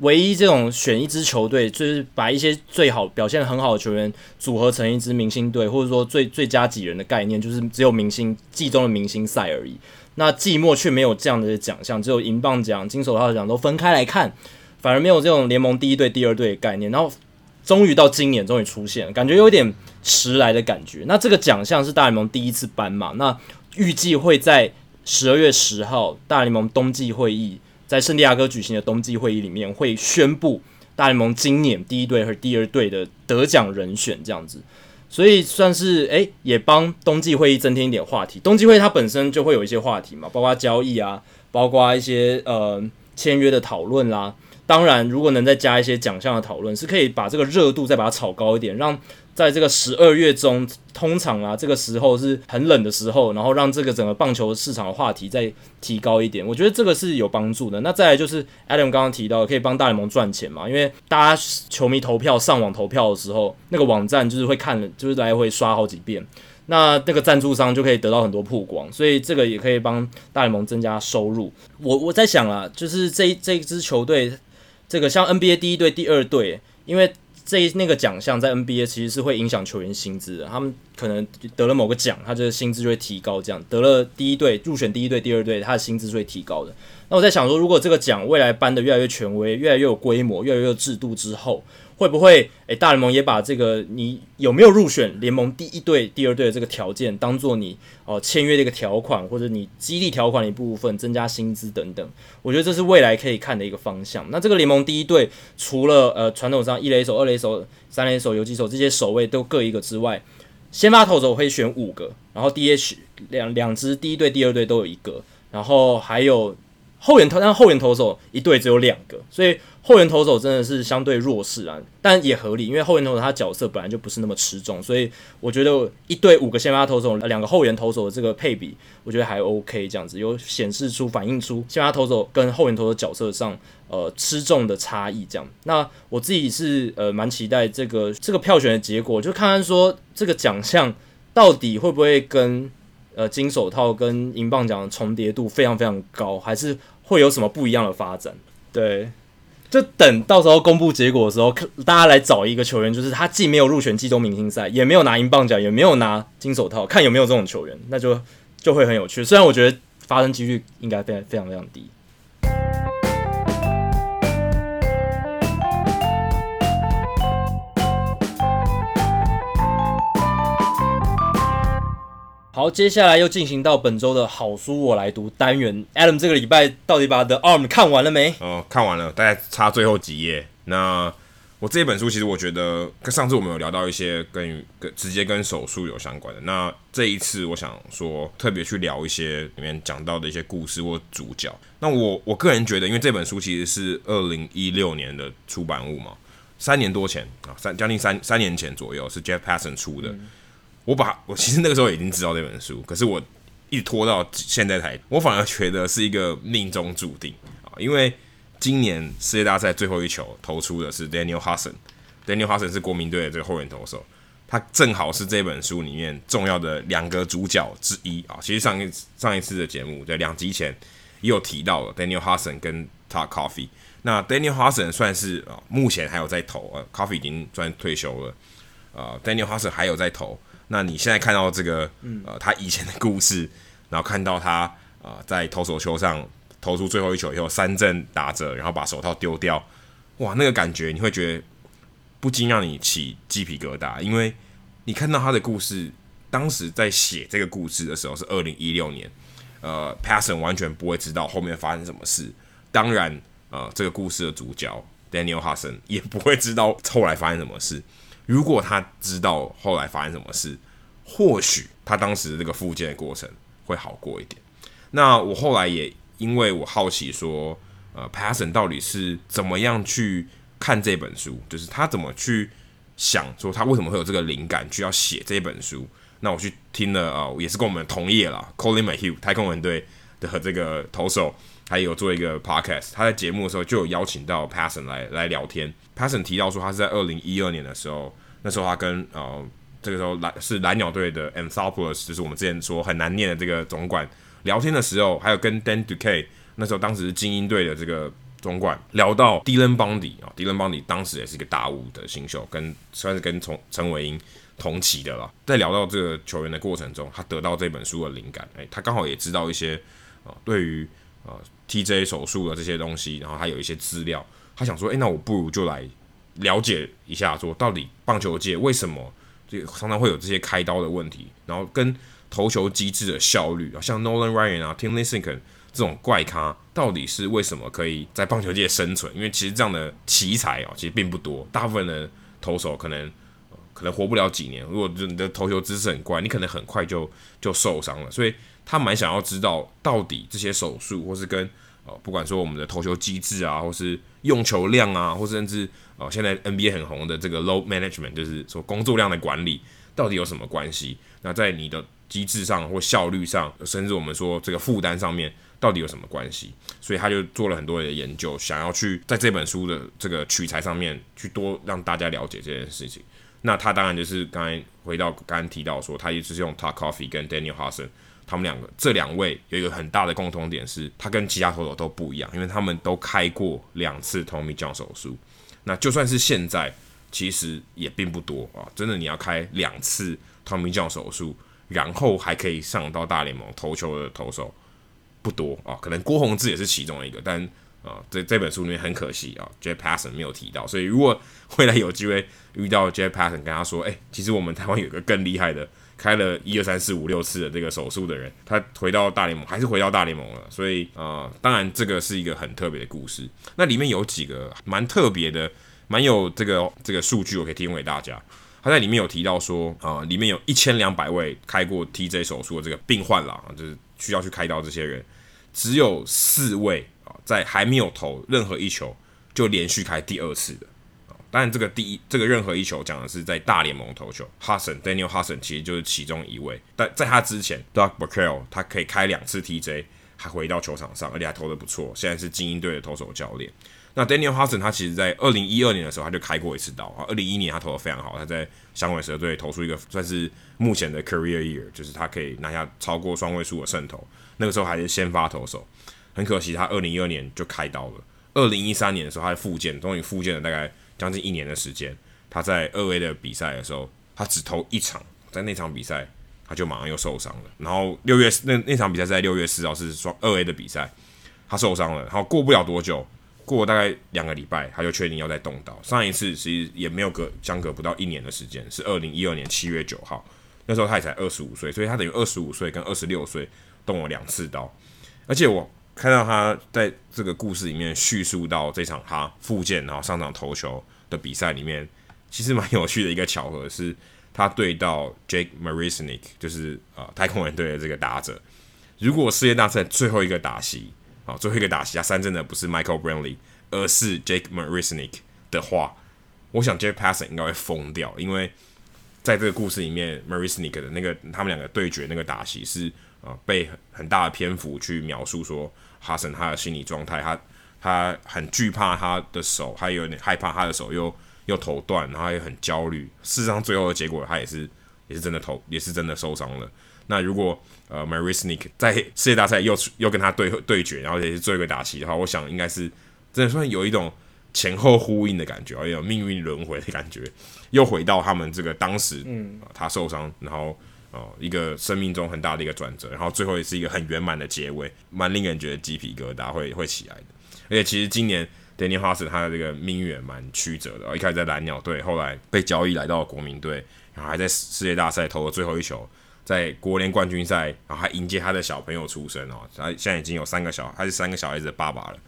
唯一这种选一支球队，就是把一些最好表现很好的球员组合成一支明星队，或者说最最佳几人的概念，就是只有明星季中的明星赛而已。那季末却没有这样的奖项，只有银棒奖、金手套奖都分开来看，反而没有这种联盟第一队、第二队的概念。然后。终于到今年，终于出现了，感觉有点迟来的感觉。那这个奖项是大联盟第一次颁嘛？那预计会在十二月十号大联盟冬季会议，在圣地亚哥举行的冬季会议里面会宣布大联盟今年第一队和第二队的得奖人选这样子。所以算是诶、也帮冬季会议增添一点话题。冬季会它本身就会有一些话题嘛，包括交易啊，包括一些呃签约的讨论啦。当然，如果能再加一些奖项的讨论，是可以把这个热度再把它炒高一点，让在这个十二月中，通常啊这个时候是很冷的时候，然后让这个整个棒球市场的话题再提高一点，我觉得这个是有帮助的。那再来就是 Adam 刚刚提到，可以帮大联盟赚钱嘛，因为大家球迷投票上网投票的时候，那个网站就是会看，就是来回刷好几遍。那那个赞助商就可以得到很多曝光，所以这个也可以帮大联盟增加收入。我我在想啊，就是这这支球队。这个像 NBA 第一队、第二队，因为这那个奖项在 NBA 其实是会影响球员薪资的。他们可能得了某个奖，他这个薪资就会提高。这样得了第一队入选第一队、第二队，他的薪资是会提高的。那我在想说，如果这个奖未来颁的越来越权威、越来越有规模、越来越有制度之后，会不会诶、大联盟也把这个你有没有入选联盟第一队、第二队的这个条件，当做你哦签约的一个条款，或者你激励条款的一部分，增加薪资等等。我觉得这是未来可以看的一个方向。那这个联盟第一队除了呃传统上一垒手、二垒手、三垒手、游击手这些守卫都各一个之外，先发投手我会选五个，然后 DH 两两支第一队、第二队都有一个，然后还有。后援投，但后援投手一队只有两个，所以后援投手真的是相对弱势啊，但也合理，因为后援投手他角色本来就不是那么吃重，所以我觉得一队五个先发投手，两个后援投手的这个配比，我觉得还 OK，这样子有显示出反映出先发投手跟后援投手角色上呃吃重的差异，这样。那我自己是呃蛮期待这个这个票选的结果，就看看说这个奖项到底会不会跟呃金手套跟银棒奖重叠度非常非常高，还是。会有什么不一样的发展？对，就等到时候公布结果的时候，大家来找一个球员，就是他既没有入选季中明星赛，也没有拿银棒奖，也没有拿金手套，看有没有这种球员，那就就会很有趣。虽然我觉得发生几率应该非常非常非常低。好，接下来又进行到本周的好书我来读单元。Adam 这个礼拜到底把 The Arm 看完了没？哦，看完了，大概差最后几页。那我这本书其实我觉得跟上次我们有聊到一些跟跟直接跟手术有相关的。那这一次我想说特别去聊一些里面讲到的一些故事或主角。那我我个人觉得，因为这本书其实是二零一六年的出版物嘛，三年多前啊，三将近三三年前左右是 Jeff Passan 出的。嗯我把我其实那个时候已经知道这本书，可是我一直拖到现在才，我反而觉得是一个命中注定啊！因为今年世界大赛最后一球投出的是 Daniel Hudson，Daniel Hudson 是国民队的这个后援投手，他正好是这本书里面重要的两个主角之一啊！其实上一上一次的节目在两集前也有提到了 Daniel Hudson 跟 Todd Coffee，那 Daniel Hudson 算是啊目前还有在投啊 Coffee 已经算退休了啊，Daniel Hudson 还有在投。那你现在看到这个，呃，他以前的故事，(laughs) 然后看到他啊、呃，在投手球上投出最后一球以后，三振打者，然后把手套丢掉，哇，那个感觉你会觉得不禁让你起鸡皮疙瘩，因为你看到他的故事，当时在写这个故事的时候是二零一六年，呃 p a s s o n 完全不会知道后面发生什么事，当然，呃，这个故事的主角 Daniel Hudson 也不会知道后来发生什么事。如果他知道后来发生什么事，或许他当时这个复健的过程会好过一点。那我后来也因为我好奇说，呃，Passion 到底是怎么样去看这本书，就是他怎么去想说他为什么会有这个灵感去要写这本书。那我去听了啊、呃，也是跟我们同业啦，Collin McHugh 太空人队的这个投手，还有做一个 podcast，他在节目的时候就有邀请到 Passon 来来聊天。Passon 提到说，他是在二零一二年的时候，那时候他跟呃这个时候蓝是蓝鸟队的 Anthopoulos，就是我们之前说很难念的这个总管聊天的时候，还有跟 Dan Duquette，那时候当时是精英队的这个总管聊到 Dylan Bundy 啊，Dylan Bundy 当时也是一个大物的新秀，跟算是跟从陈伟英同期的了。在聊到这个球员的过程中，他得到这本书的灵感，诶、他刚好也知道一些、呃，对于、呃、TJ 手术的这些东西，然后他有一些资料。他想说，诶、欸，那我不如就来了解一下，说到底棒球界为什么这常常会有这些开刀的问题，然后跟投球机制的效率啊，像 Nolan Ryan 啊、Tim Lincecum 这种怪咖，到底是为什么可以在棒球界生存？因为其实这样的奇才啊，其实并不多，大部分的投手可能可能活不了几年。如果你的投球姿势很怪，你可能很快就就受伤了。所以他蛮想要知道，到底这些手术或是跟呃，不管说我们的投球机制啊，或是用球量啊，或甚至呃，现在 NBA 很红的这个 load management，就是说工作量的管理，到底有什么关系？那在你的机制上或效率上，甚至我们说这个负担上面，到底有什么关系？所以他就做了很多的研究，想要去在这本书的这个取材上面去多让大家了解这件事情。那他当然就是刚才回到刚刚提到说，他一直是用 Talk Coffee 跟 Daniel Hudson。他们两个，这两位有一个很大的共同点是，他跟其他投手都不一样，因为他们都开过两次 Tommy John 手术。那就算是现在，其实也并不多啊。真的，你要开两次 Tommy John 手术，然后还可以上到大联盟投球的投手不多啊。可能郭泓志也是其中一个，但啊，这这本书里面很可惜啊，Jeff Passan 没有提到。所以如果未来有机会遇到 Jeff Passan，跟他说，哎、其实我们台湾有个更厉害的，开了一二三四五六次的这个手术的人，他回到大联盟还是回到大联盟了。所以啊、呃，当然这个是一个很特别的故事。那里面有几个蛮特别的，蛮有这个这个数据，我可以提供给大家。他在里面有提到说，啊、里面有一千两百位开过 TJ 手术的这个病患啦，就是需要去开刀这些人，只有四位啊。在还没有投任何一球就连续开第二次的，当然这个第一这个任何一球讲的是在大联盟投球，Hudson Daniel Hudson 其实就是其中一位，但在他之前，Doug b u c k e l 他可以开两次 TJ 还回到球场上，而且还投得不错，现在是精英队的投手教练。那 Daniel Hudson 他其实在二零一二年的时候他就开过一次刀啊，二零一一年他投得非常好，他在响尾蛇队投出一个算是目前的 career year，就是他可以拿下超过双位数的胜投，那个时候还是先发投手。很可惜，他二零一二年就开刀了。二零一三年的时候，他复健，终于复健了大概将近一年的时间。他在二 A 的比赛的时候，他只投一场，在那场比赛他就马上又受伤了。然后六月那那场比赛在六月四号是双二 A 的比赛，他受伤了。然后过不了多久，过了大概两个礼拜，他就确定要再动刀。上一次其实也没有隔相隔不到一年的时间，是二零一二年七月九号，那时候他也才二十五岁，所以他等于二十五岁跟二十六岁动了两次刀，而且我。看到他在这个故事里面叙述到这场他复健然后上场投球的比赛里面，其实蛮有趣的一个巧合是，他对到 Jake Marisnick，就是啊、呃、太空人队的这个打者。如果世界大赛最后一个打席啊最后一个打席他三振的不是 Michael Brantley，而是 Jake Marisnick 的话，我想 Jake Passan 应该会疯掉，因为在这个故事里面，Marisnick 的那个他们两个对决那个打席是。啊，被很大的篇幅去描述说哈森他的心理状态，他他很惧怕他的手，他有点害怕他的手又又投断，然后也很焦虑。事实上，最后的结果他也是也是真的投，也是真的受伤了。那如果呃 Marisnick 在世界大赛又又跟他对对决，然后也是最后一个打席的话，我想应该是真的算有一种前后呼应的感觉，有一种命运轮回的感觉，又回到他们这个当时，嗯，他受伤，然后。哦，一个生命中很大的一个转折，然后最后也是一个很圆满的结尾，蛮令人觉得鸡皮疙瘩会会起来的。而且其实今年 Daniel Hudson 他的这个命运蛮曲折的，一开始在蓝鸟队，后来被交易来到了国民队，然后还在世界大赛投了最后一球，在国联冠军赛，然后还迎接他的小朋友出生哦，他现在已经有三个小，他是三个小孩子的爸爸了。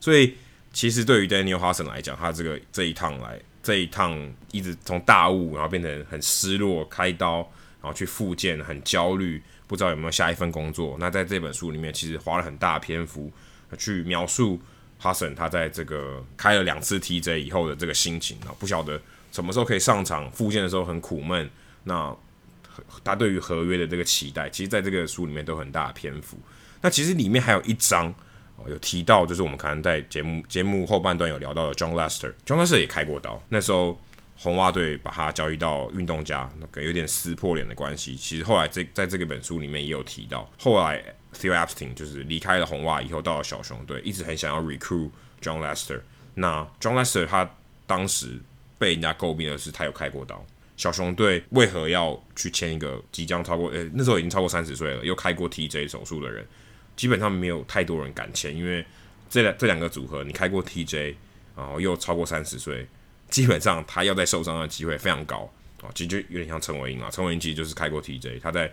所以其实对于 Daniel Hudson 来讲，他这个这一趟来这一趟一直从大雾，然后变成很失落，开刀。然后去复健，很焦虑，不知道有没有下一份工作。那在这本书里面，其实花了很大篇幅去描述哈森他在这个开了两次 TJ 以后的这个心情啊，不晓得什么时候可以上场。复健的时候很苦闷。那他对于合约的这个期待，其实在这个书里面都很大的篇幅。那其实里面还有一章有提到，就是我们可能在节目节目后半段有聊到的 John Lester，John Lester 也开过刀，那时候。红袜队把他交易到运动家，那个有点撕破脸的关系。其实后来这在这个本书里面也有提到，后来 Theo Epstein 就是离开了红袜以后，到了小熊队，一直很想要 recruit John Lester。那 John Lester 他当时被人家诟病的是他有开过刀，小熊队为何要去签一个即将超过呃、那时候已经超过三十岁了又开过 TJ 手术的人？基本上没有太多人敢签，因为这两这两个组合，你开过 TJ，然后又超过三十岁。基本上他要再受伤的机会非常高啊，其实就有点像陈伟英啊，陈伟英其实就是开过 TJ，他在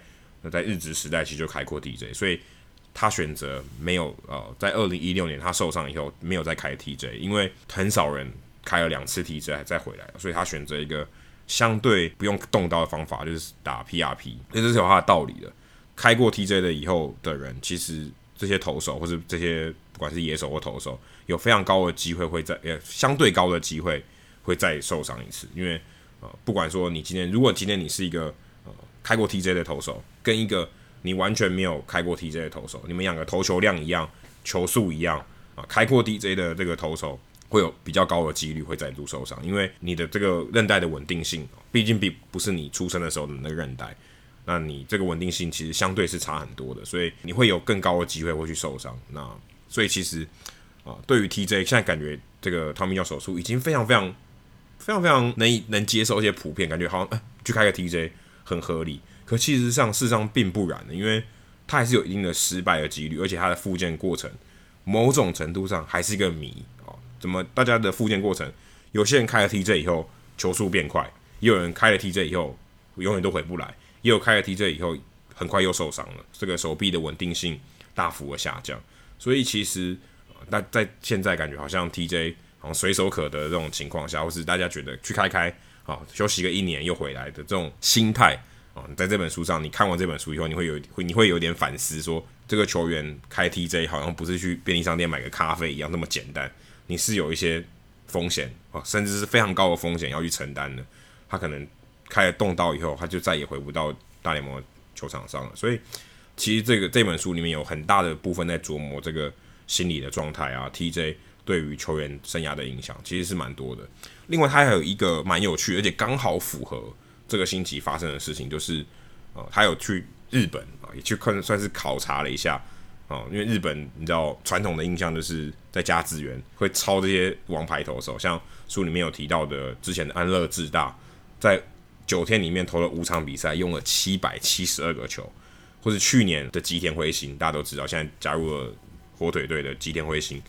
在日职时代其实就开过 TJ，所以他选择没有呃，在二零一六年他受伤以后没有再开 TJ，因为很少人开了两次 TJ 还再回来，所以他选择一个相对不用动刀的方法，就是打 PRP，这是有他的道理的。开过 TJ 的以后的人，其实这些投手或者这些不管是野手或投手，有非常高的机会会在呃相对高的机会。会再受伤一次，因为呃，不管说你今天，如果今天你是一个开过 TJ 的投手，跟一个你完全没有开过 TJ 的投手，你们两个投球量一样，球速一样啊，开过 TJ 的这个投手会有比较高的几率会再度受伤，因为你的这个韧带的稳定性，毕竟比不是你出生的时候的那个韧带，那你这个稳定性其实相对是差很多的，所以你会有更高的机会会去受伤。那所以其实啊，对于 TJ 现在感觉这个 Tommy John 手术已经非常非常。非常非常能能接受一些普遍感觉，好像哎，去开个 TJ 很合理。可其实上，事实上并不然的，因为它还是有一定的失败的几率，而且它的复健过程某种程度上还是一个谜哦。怎么大家的复健过程，有些人开了 TJ 以后球速变快，也有人开了 TJ 以后永远都回不来，也有开了 TJ 以后很快又受伤了，这个手臂的稳定性大幅的下降。所以其实，那、在现在感觉好像 TJ 好像随手可得这种情况下，或是大家觉得去开开啊，休息个一年又回来的这种心态啊，在这本书上，你看完这本书以后，你会有会你会有点反思，说这个球员开 TJ 好像不是去便利商店买个咖啡一样那么简单，你是有一些风险啊，甚至是非常高的风险要去承担的。他可能开了动刀以后，他就再也回不到大联盟球场上了，所以。其实这个这本书里面有很大的部分在琢磨这个心理的状态啊，TJ 对于球员生涯的影响其实是蛮多的。另外，他还有一个蛮有趣，而且刚好符合这个星期发生的事情，就是呃，他有去日本啊，也去看算是考察了一下啊，因为日本你知道传统的印象就是在加资源会操这些王牌投手，像书里面有提到的之前的安乐智大，在九天里面投了五场比赛，用了七百七十二个球。或是去年的吉田辉星，大家都知道，现在加入了火腿队的吉田辉星，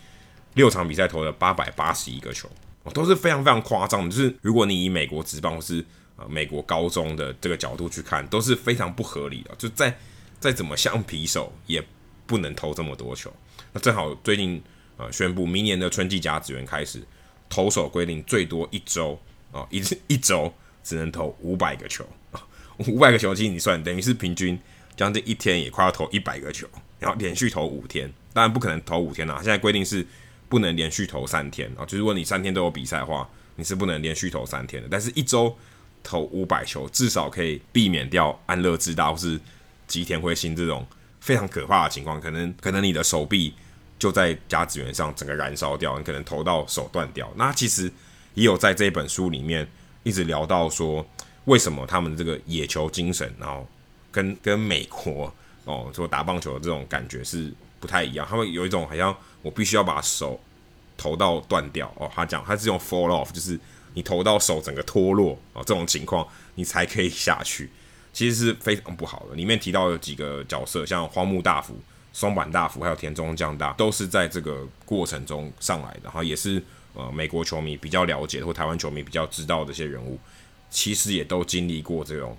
六场比赛投了八百八十一个球，哦都是非常非常夸张的。就是如果你以美国职棒或是呃美国高中的这个角度去看，都是非常不合理的。就再再怎么橡皮手，也不能投这么多球。那正好最近呃宣布，明年的春季甲子园开始，投手规定最多一周啊一一周只能投五百个球啊，(laughs) 五百个球其实你算等于是平均。将近一天也快要投一百个球，然后连续投五天，当然不可能投五天啦。现在规定是不能连续投三天啊，就是如果你三天都有比赛的话，你是不能连续投三天的。但是一周投五百球，至少可以避免掉安乐智大或是吉田辉星这种非常可怕的情况。可能可能你的手臂就在甲子园上整个燃烧掉，你可能投到手断掉。那其实也有在这本书里面一直聊到说，为什么他们这个野球精神，然后。跟跟美国哦，说打棒球的这种感觉是不太一样，他会有一种好像我必须要把手投到断掉哦。他讲他是用 fall off，就是你投到手整个脱落哦，这种情况你才可以下去，其实是非常不好的。里面提到有几个角色，像荒木大辅、松坂大辅还有田中将大，都是在这个过程中上来的，然后也是呃美国球迷比较了解或台湾球迷比较知道的这些人物，其实也都经历过这种。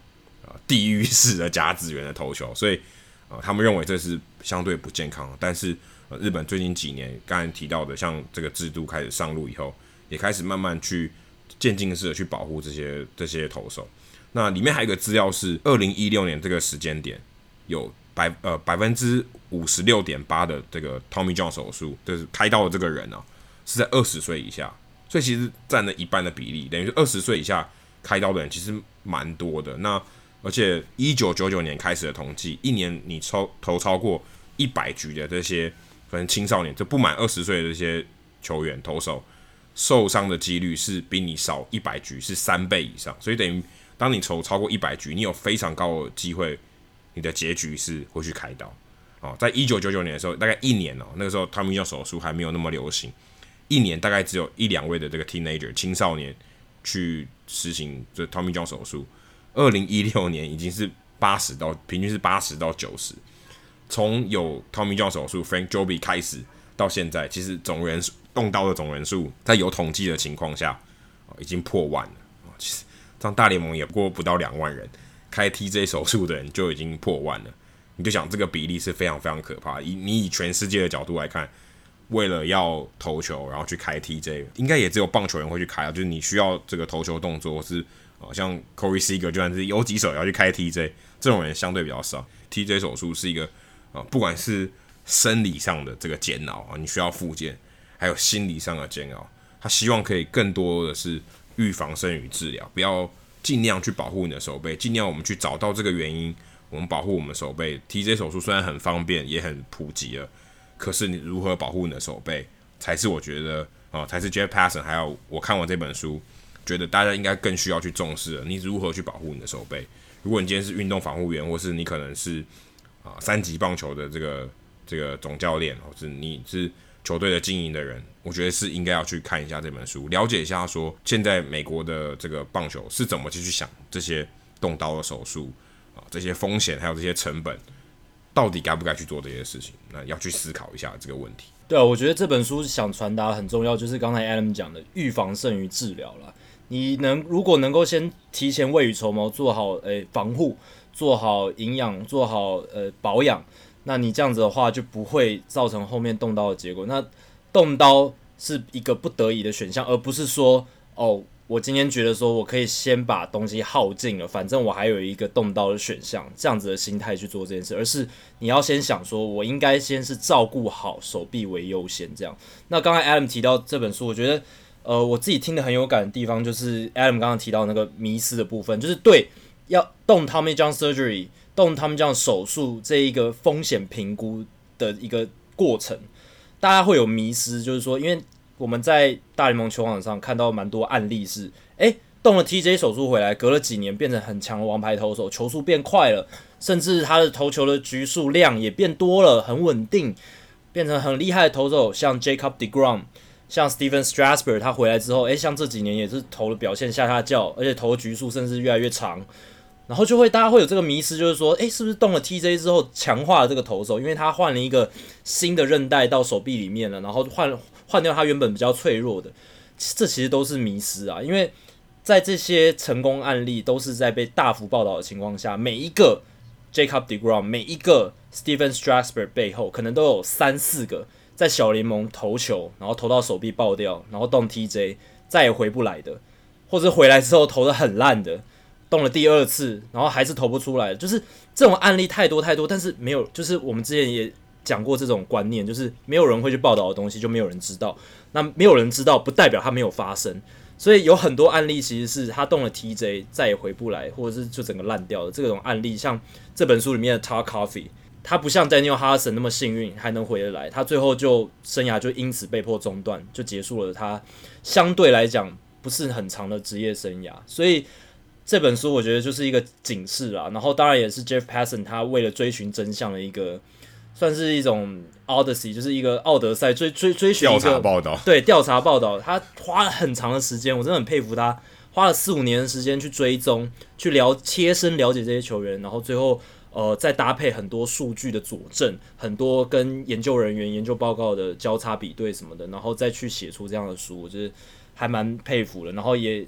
地狱式的甲子园的投球，所以、呃，他们认为这是相对不健康的。但是，日本最近几年刚才提到的，像这个制度开始上路以后，也开始慢慢去渐进式的去保护这些这些投手。那里面还有一个资料是，二零一六年这个时间点，有百呃百分之五十六点八的这个 Tommy John 手术，就是开刀的这个人啊，是在二十岁以下，所以其实占了一半的比例，等于是二十岁以下开刀的人其实蛮多的。那而且，一九九九年开始的统计，一年你超投超过一百局的这些，可能青少年就不满二十岁的这些球员投手，受伤的几率是比你少一百局是三倍以上。所以等于，当你投超过一百局，你有非常高的机会，你的结局是会去开刀。哦，在一九九九年的时候，大概一年哦，那个时候他们用手术还没有那么流行，一年大概只有一两位的这个 teenager 青少年去实行这 Tommy John 手术。二零一六年已经是八十到平均是八十到九十，从有 Tommy John 手术 Frank Joby 开始到现在，其实总人数动刀的总人数在有统计的情况下，已经破万了。其实这样大联盟也过不到两万人，开 TJ 手术的人就已经破万了。你就想这个比例是非常非常可怕。以你以全世界的角度来看，为了要投球，然后去开 TJ，应该也只有棒球人会去开啊。就是你需要这个投球动作是。哦，像 Corey Seager 就算是有几手要去开 TJ，这种人相对比较少。TJ 手术是一个啊，不管是生理上的这个煎熬啊，你需要复健，还有心理上的煎熬，他希望可以更多的是预防胜于治疗，不要尽量去保护你的手背，尽量我们去找到这个原因，我们保护我们手背。TJ 手术虽然很方便，也很普及了，可是你如何保护你的手背，才是我觉得啊，才是 Jeff Passon 还有我看完这本书。觉得大家应该更需要去重视了，你如何去保护你的手背？如果你今天是运动防护员，或是你可能是啊三级棒球的这个这个总教练，或是你是球队的经营的人，我觉得是应该要去看一下这本书，了解一下说现在美国的这个棒球是怎么去去想这些动刀的手术啊，这些风险还有这些成本，到底该不该去做这些事情？那要去思考一下这个问题。对啊，我觉得这本书想传达很重要，就是刚才 Adam 讲的，预防胜于治疗了。你能如果能够先提前未雨绸缪，做好诶、防护，做好营养，做好呃保养，那你这样子的话就不会造成后面动刀的结果。那动刀是一个不得已的选项，而不是说哦，我今天觉得说我可以先把东西耗尽了，反正我还有一个动刀的选项，这样子的心态去做这件事，而是你要先想说，我应该先是照顾好手臂为优先。这样。那刚才 Adam 提到这本书，我觉得。呃，我自己听得很有感的地方，就是 Adam 刚刚提到那个迷失的部分，就是对要动 Tommy John Surgery、动 Tommy John 手术这一个风险评估的一个过程，大家会有迷思，就是说，因为我们在大联盟球场上看到蛮多案例是，诶，动了 TJ 手术回来，隔了几年变成很强的王牌投手，球速变快了，甚至他的投球的局数量也变多了，很稳定，变成很厉害的投手，像 Jacob deGrom。像 Stephen Strasburg 他回来之后，诶，像这几年也是投的表现下下叫，而且投的局数甚至越来越长，然后就会大家会有这个迷思，就是说，诶，是不是动了 TJ 之后强化了这个投手，因为他换了一个新的韧带到手臂里面了，然后换换掉他原本比较脆弱的，这其实都是迷失啊，因为在这些成功案例都是在被大幅报道的情况下，每一个 Jacob deGrom，每一个 Stephen Strasburg 背后可能都有三四个。在小联盟投球，然后投到手臂爆掉，然后动 TJ 再也回不来的，或者回来之后投的很烂的，动了第二次，然后还是投不出来，就是这种案例太多太多，但是没有，就是我们之前也讲过这种观念，就是没有人会去报道的东西就没有人知道，那没有人知道不代表它没有发生，所以有很多案例其实是他动了 TJ 再也回不来，或者是就整个烂掉了这种案例，像这本书里面的 Todd Coffey。他不像 Daniel Hudson 那么幸运还能回得来，他最后就生涯就因此被迫中断，就结束了他相对来讲不是很长的职业生涯。所以这本书我觉得就是一个警示啦，然后当然也是 Jeff Passan 他为了追寻真相的一个，算是一种 Odyssey，就是一个奥德赛追追追寻调查报道。对，调查报道，他花了很长的时间，我真的很佩服他，花了四五年的时间去追踪、去了切身了解这些球员，然后最后。呃，再搭配很多数据的佐证，很多跟研究人员研究报告的交叉比对什么的，然后再去写出这样的书，我觉得还蛮佩服的。然后也，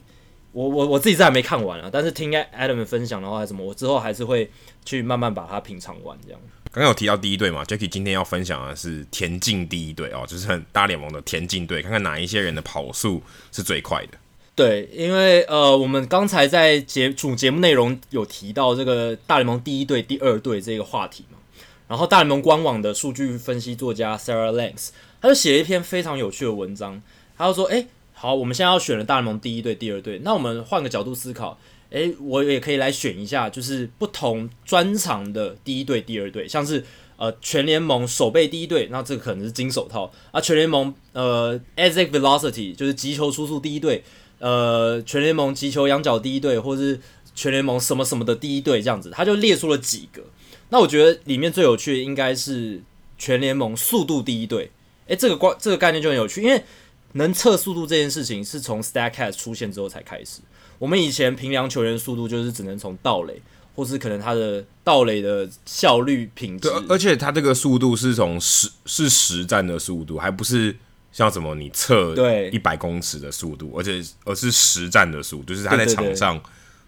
我我我自己是还没看完啊，但是听 Adam 分享的话，还什么，我之后还是会去慢慢把它品尝完。这样，刚刚有提到第一队嘛，Jacky 今天要分享的是田径第一队哦，就是很大联盟的田径队，看看哪一些人的跑速是最快的。对，因为呃，我们刚才在节主节目内容有提到这个大联盟第一队、第二队这个话题嘛，然后大联盟官网的数据分析作家 Sarah Langs，他就写了一篇非常有趣的文章，他就说：哎，好，我们现在要选了大联盟第一队、第二队，那我们换个角度思考，哎，我也可以来选一下，就是不同专长的第一队、第二队，像是呃全联盟守备第一队，那这个可能是金手套啊，全联盟呃 Exit Velocity 就是击球出速第一队。呃，全联盟击球仰角第一队，或是全联盟什么什么的第一队，这样子，他就列出了几个。那我觉得里面最有趣的应该是全联盟速度第一队。诶，这个关这个概念就很有趣，因为能测速度这件事情是从 Statcast 出现之后才开始。我们以前评量球员速度就是只能从盗垒，或是可能他的盗垒的效率品质。对，而且他这个速度是从实是实战的速度，还不是。像什么？你测对一百公尺的速度，而且而是实战的速度，就是他在场上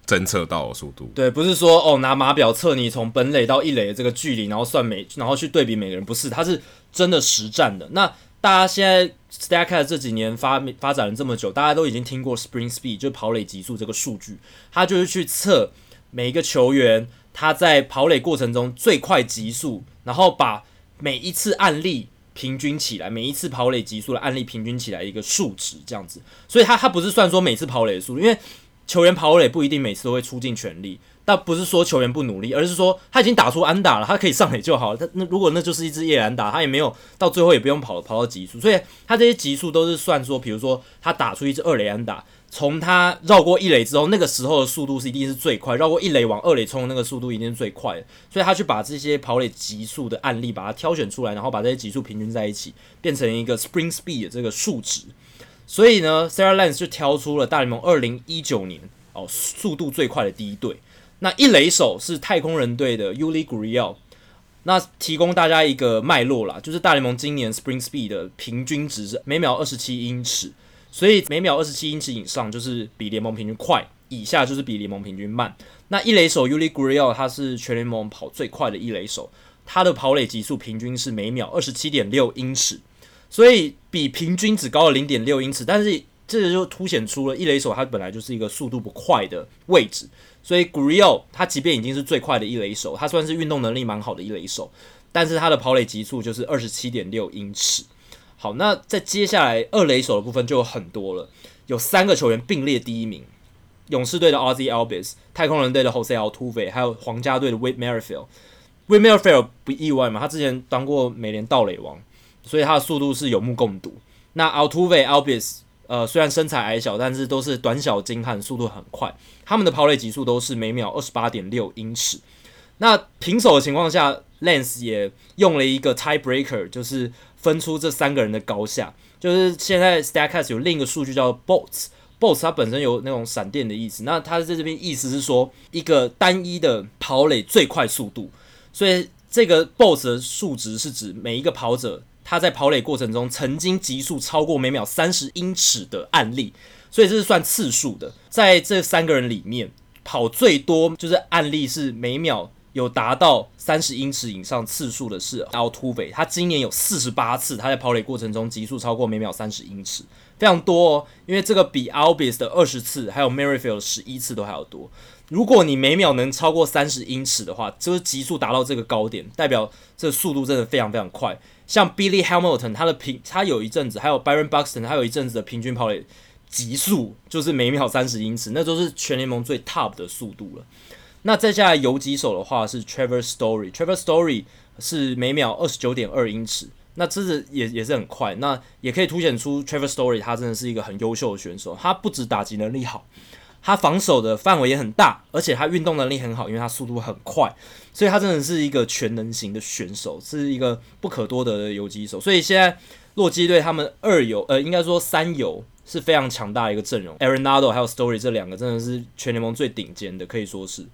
侦测到的速度。对，不是说哦拿码表测你从本垒到一垒的这个距离，然后算每，然后去对比每个人，不是，他是真的实战的。那大家现在 Statcast 这几年发发展了这么久，大家都已经听过 Spring Speed，就是跑垒极速这个数据，他就是去测每一个球员他在跑垒过程中最快极速，然后把每一次案例。平均起来，每一次跑垒极速的案例平均起来一个数值这样子，所以他他不是算说每次跑垒的速度，因为球员跑垒不一定每次都会出尽全力，但不是说球员不努力，而是说他已经打出安打了，他可以上垒就好了。他那如果那就是一支夜安打，他也没有到最后也不用跑跑到极速，所以他这些极速都是算说，比如说他打出一支二垒安打。从他绕过一垒之后，那个时候的速度是一定是最快。绕过一垒往二垒冲的那个速度一定是最快的，所以他去把这些跑垒极速的案例把它挑选出来，然后把这些极速平均在一起，变成一个 spring Speed 的这个数值。所以呢，Sarah Langs 就挑出了大联盟二零一九年哦速度最快的第一队。那一垒手是太空人队的 Uli Gurriel 那提供大家一个脉络啦，就是大联盟今年 Spring Speed 的平均值是每秒二十七英尺，所以每秒二十七英尺以上就是比联盟平均快，以下就是比联盟平均慢。那一垒手 Uli Gurriel 他是全联盟跑最快的一垒手，他的跑垒极速平均是每秒二十七点六英尺，所以比平均只高了零点六英尺，但是这就凸显出了一垒手他本来就是一个速度不快的位置。所以 Gurriel 他即便已经是最快的一垒手，他算是运动能力蛮好的一垒手，但是他的跑垒极速就是二十七点六英尺。好，那在接下来二垒手的部分就有很多了，有三个球员并列第一名：勇士队的 Ozzie a l b i s、太空人队的 Jose Altuve，还有皇家队的 Whit Merrifield。Whit Merrifield 不意外嘛，他之前当过美联盗垒王，所以他的速度是有目共睹。那 Altuve、a l b i s 呃，虽然身材矮小，但是都是短小精悍，速度很快。他们的跑垒极速都是每秒二十八点六英尺。那平手的情况下，Lance 也用了一个 tiebreaker，就是分出这三个人的高下。就是现在 Statcast 有另一个数据叫 Bolts，Bolts 它本身有那种闪电的意思。那它在这边意思是说，一个单一的跑垒最快速度。所以这个 Bolts 的数值是指每一个跑者。他在跑垒过程中曾经极速超过每秒三十英尺的案例，所以这是算次数的。在这三个人里面，跑最多就是案例是每秒有达到三十英尺以上次数的是 Altuve，他今年有四十八次他在跑垒过程中极速超过每秒三十英尺，非常多哦。因为这个比 Albies 的二十次还有 Merrifield 十一次都还要多。如果你每秒能超过三十英尺的话，就是极速达到这个高点，代表这速度真的非常非常快。像 Billy Hamilton，他的平他有一阵子，还有 Byron Buxton，他有一阵子的平均跑垒极速就是每秒三十英尺，那都是全联盟最 top 的速度了。那再下来游击手的话是 Trevor Story，Trevor Story 是每秒二十九点二英尺，那这是也也是很快，那也可以凸显出 Trevor Story 他真的是一个很优秀的选手，他不止打击能力好。他防守的范围也很大，而且他运动能力很好，因为他速度很快，所以他真的是一个全能型的选手，是一个不可多得的游击手。所以现在洛基队他们二游，呃，应该说三游是非常强大的一个阵容，Arenado 还有 Story 这两个真的是全联盟最顶尖的，可以说是。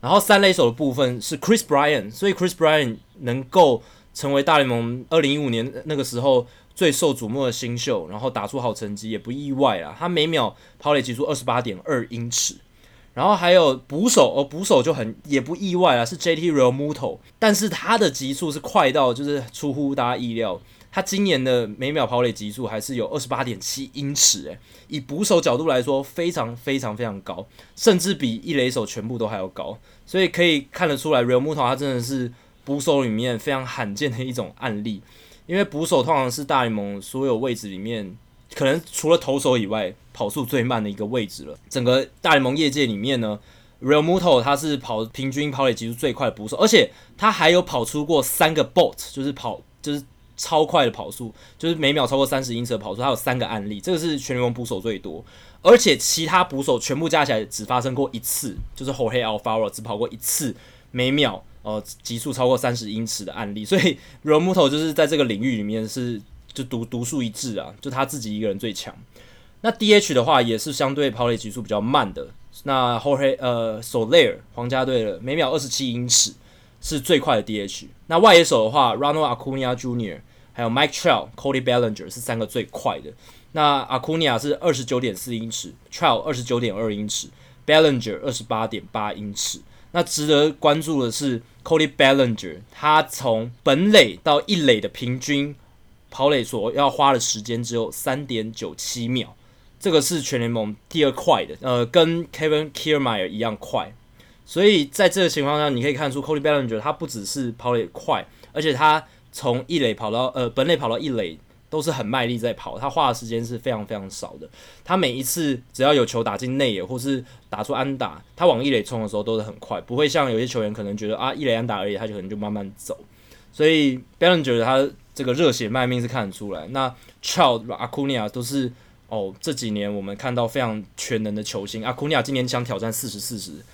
然后三垒手的部分是 Chris b r y a n 所以 Chris b r y a n 能够成为大联盟二零一五年那个时候。最受瞩目的新秀，然后打出好成绩也不意外啊。他每秒跑垒极速二十八点二英尺，然后还有捕手哦，捕手就很也不意外啊，是 JT Realmuto，但是他的极速是快到就是出乎大家意料。他今年的每秒跑垒极速还是有二十八点七英尺，诶，以捕手角度来说，非常非常非常高，甚至比一垒手全部都还要高。所以可以看得出来，Realmuto 他真的是捕手里面非常罕见的一种案例。因为捕手通常是大联盟所有位置里面，可能除了投手以外，跑速最慢的一个位置了。整个大联盟业界里面呢，Realmuto 他是跑平均跑垒极速最快的捕手，而且他还有跑出过三个 Bolt，就是跑就是超快的跑速，就是每秒超过三十英尺的跑速，他有三个案例，这个是全联盟捕手最多。而且其他捕手全部加起来只发生过一次，就是 Jorge Alfaro 只跑过一次每秒。呃，极速超过三十英尺的案例，所以 Realmuto 就是在这个领域里面是就独独树一帜啊，就他自己一个人最强。那 DH 的话也是相对跑垒极速比较慢的，那 Jorge 呃 Soler 皇家队的每秒二十七英尺是最快的 DH。那外野手的话，Ronald Acuna Jr. 还有 Mike Trout、Cody Bellinger 是三个最快的。那 Acuna 是二十九点四英尺，Trout 二十九点二英尺，Bellinger 二十八点八英尺。那值得关注的是。Cody Bellinger，他从本垒到一垒的平均跑垒所要花的时间只有三点九七秒，这个是全联盟第二快的，呃，跟 Kevin Kiermaier 一样快。所以在这个情况下，你可以看出 Cody Bellinger 他不只是跑垒快，而且他从一垒跑到呃本垒跑到一垒。都是很卖力在跑，他花的时间是非常非常少的。他每一次只要有球打进内野或是打出安打，他往一垒冲的时候都是很快，不会像有些球员可能觉得啊一垒安打而已，他就可能就慢慢走。所以 Bellinger 觉得他这个热血卖命是看得出来。那 Trout、Acuna 都是哦这几年我们看到非常全能的球星。Acuna 今年想挑战四十四十，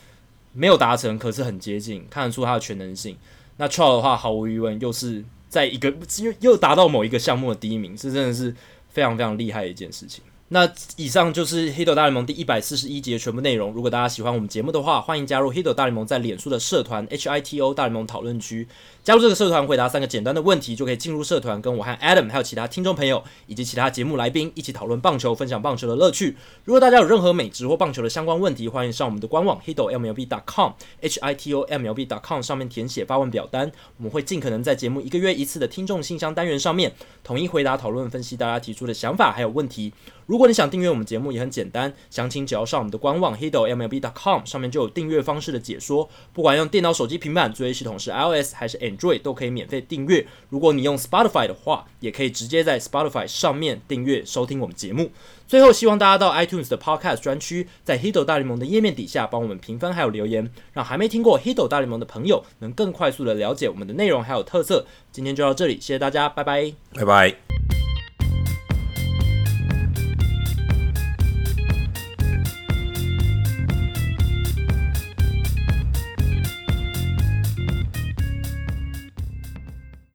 没有达成，可是很接近，看得出他的全能性。那 Trout 的话，毫无疑问又是。在一个又又达到某一个项目的第一名，这真的是非常非常厉害的一件事情。那以上就是《黑斗大联盟》第一百四十一集的全部内容。如果大家喜欢我们节目的话，欢迎加入《黑斗大联盟》在脸书的社团 HITO 大联盟讨论区。加入这个社团，回答三个简单的问题，就可以进入社团，跟我和 Adam 还有其他听众朋友以及其他节目来宾一起讨论棒球，分享棒球的乐趣。如果大家有任何美职或棒球的相关问题，欢迎上我们的官网 hitomlb.com hitomlb.com 上面填写发问表单，我们会尽可能在节目一个月一次的听众信箱单元上面统一回答、讨论、分析大家提出的想法还有问题。如果你想订阅我们节目，也很简单，详情只要上我们的官网 hitomlb.com 上面就有订阅方式的解说。不管用电脑、手机、平板，作业系统是 iOS 还是 Android，都可以免费订阅。如果你用 Spotify 的话，也可以直接在 Spotify 上面订阅收听我们节目。最后，希望大家到 iTunes 的 Podcast 专区，在 Hito 大联盟的页面底下帮我们评分还有留言，让还没听过 Hito 大联盟的朋友能更快速的了解我们的内容还有特色。今天就到这里，谢谢大家，拜拜，拜拜。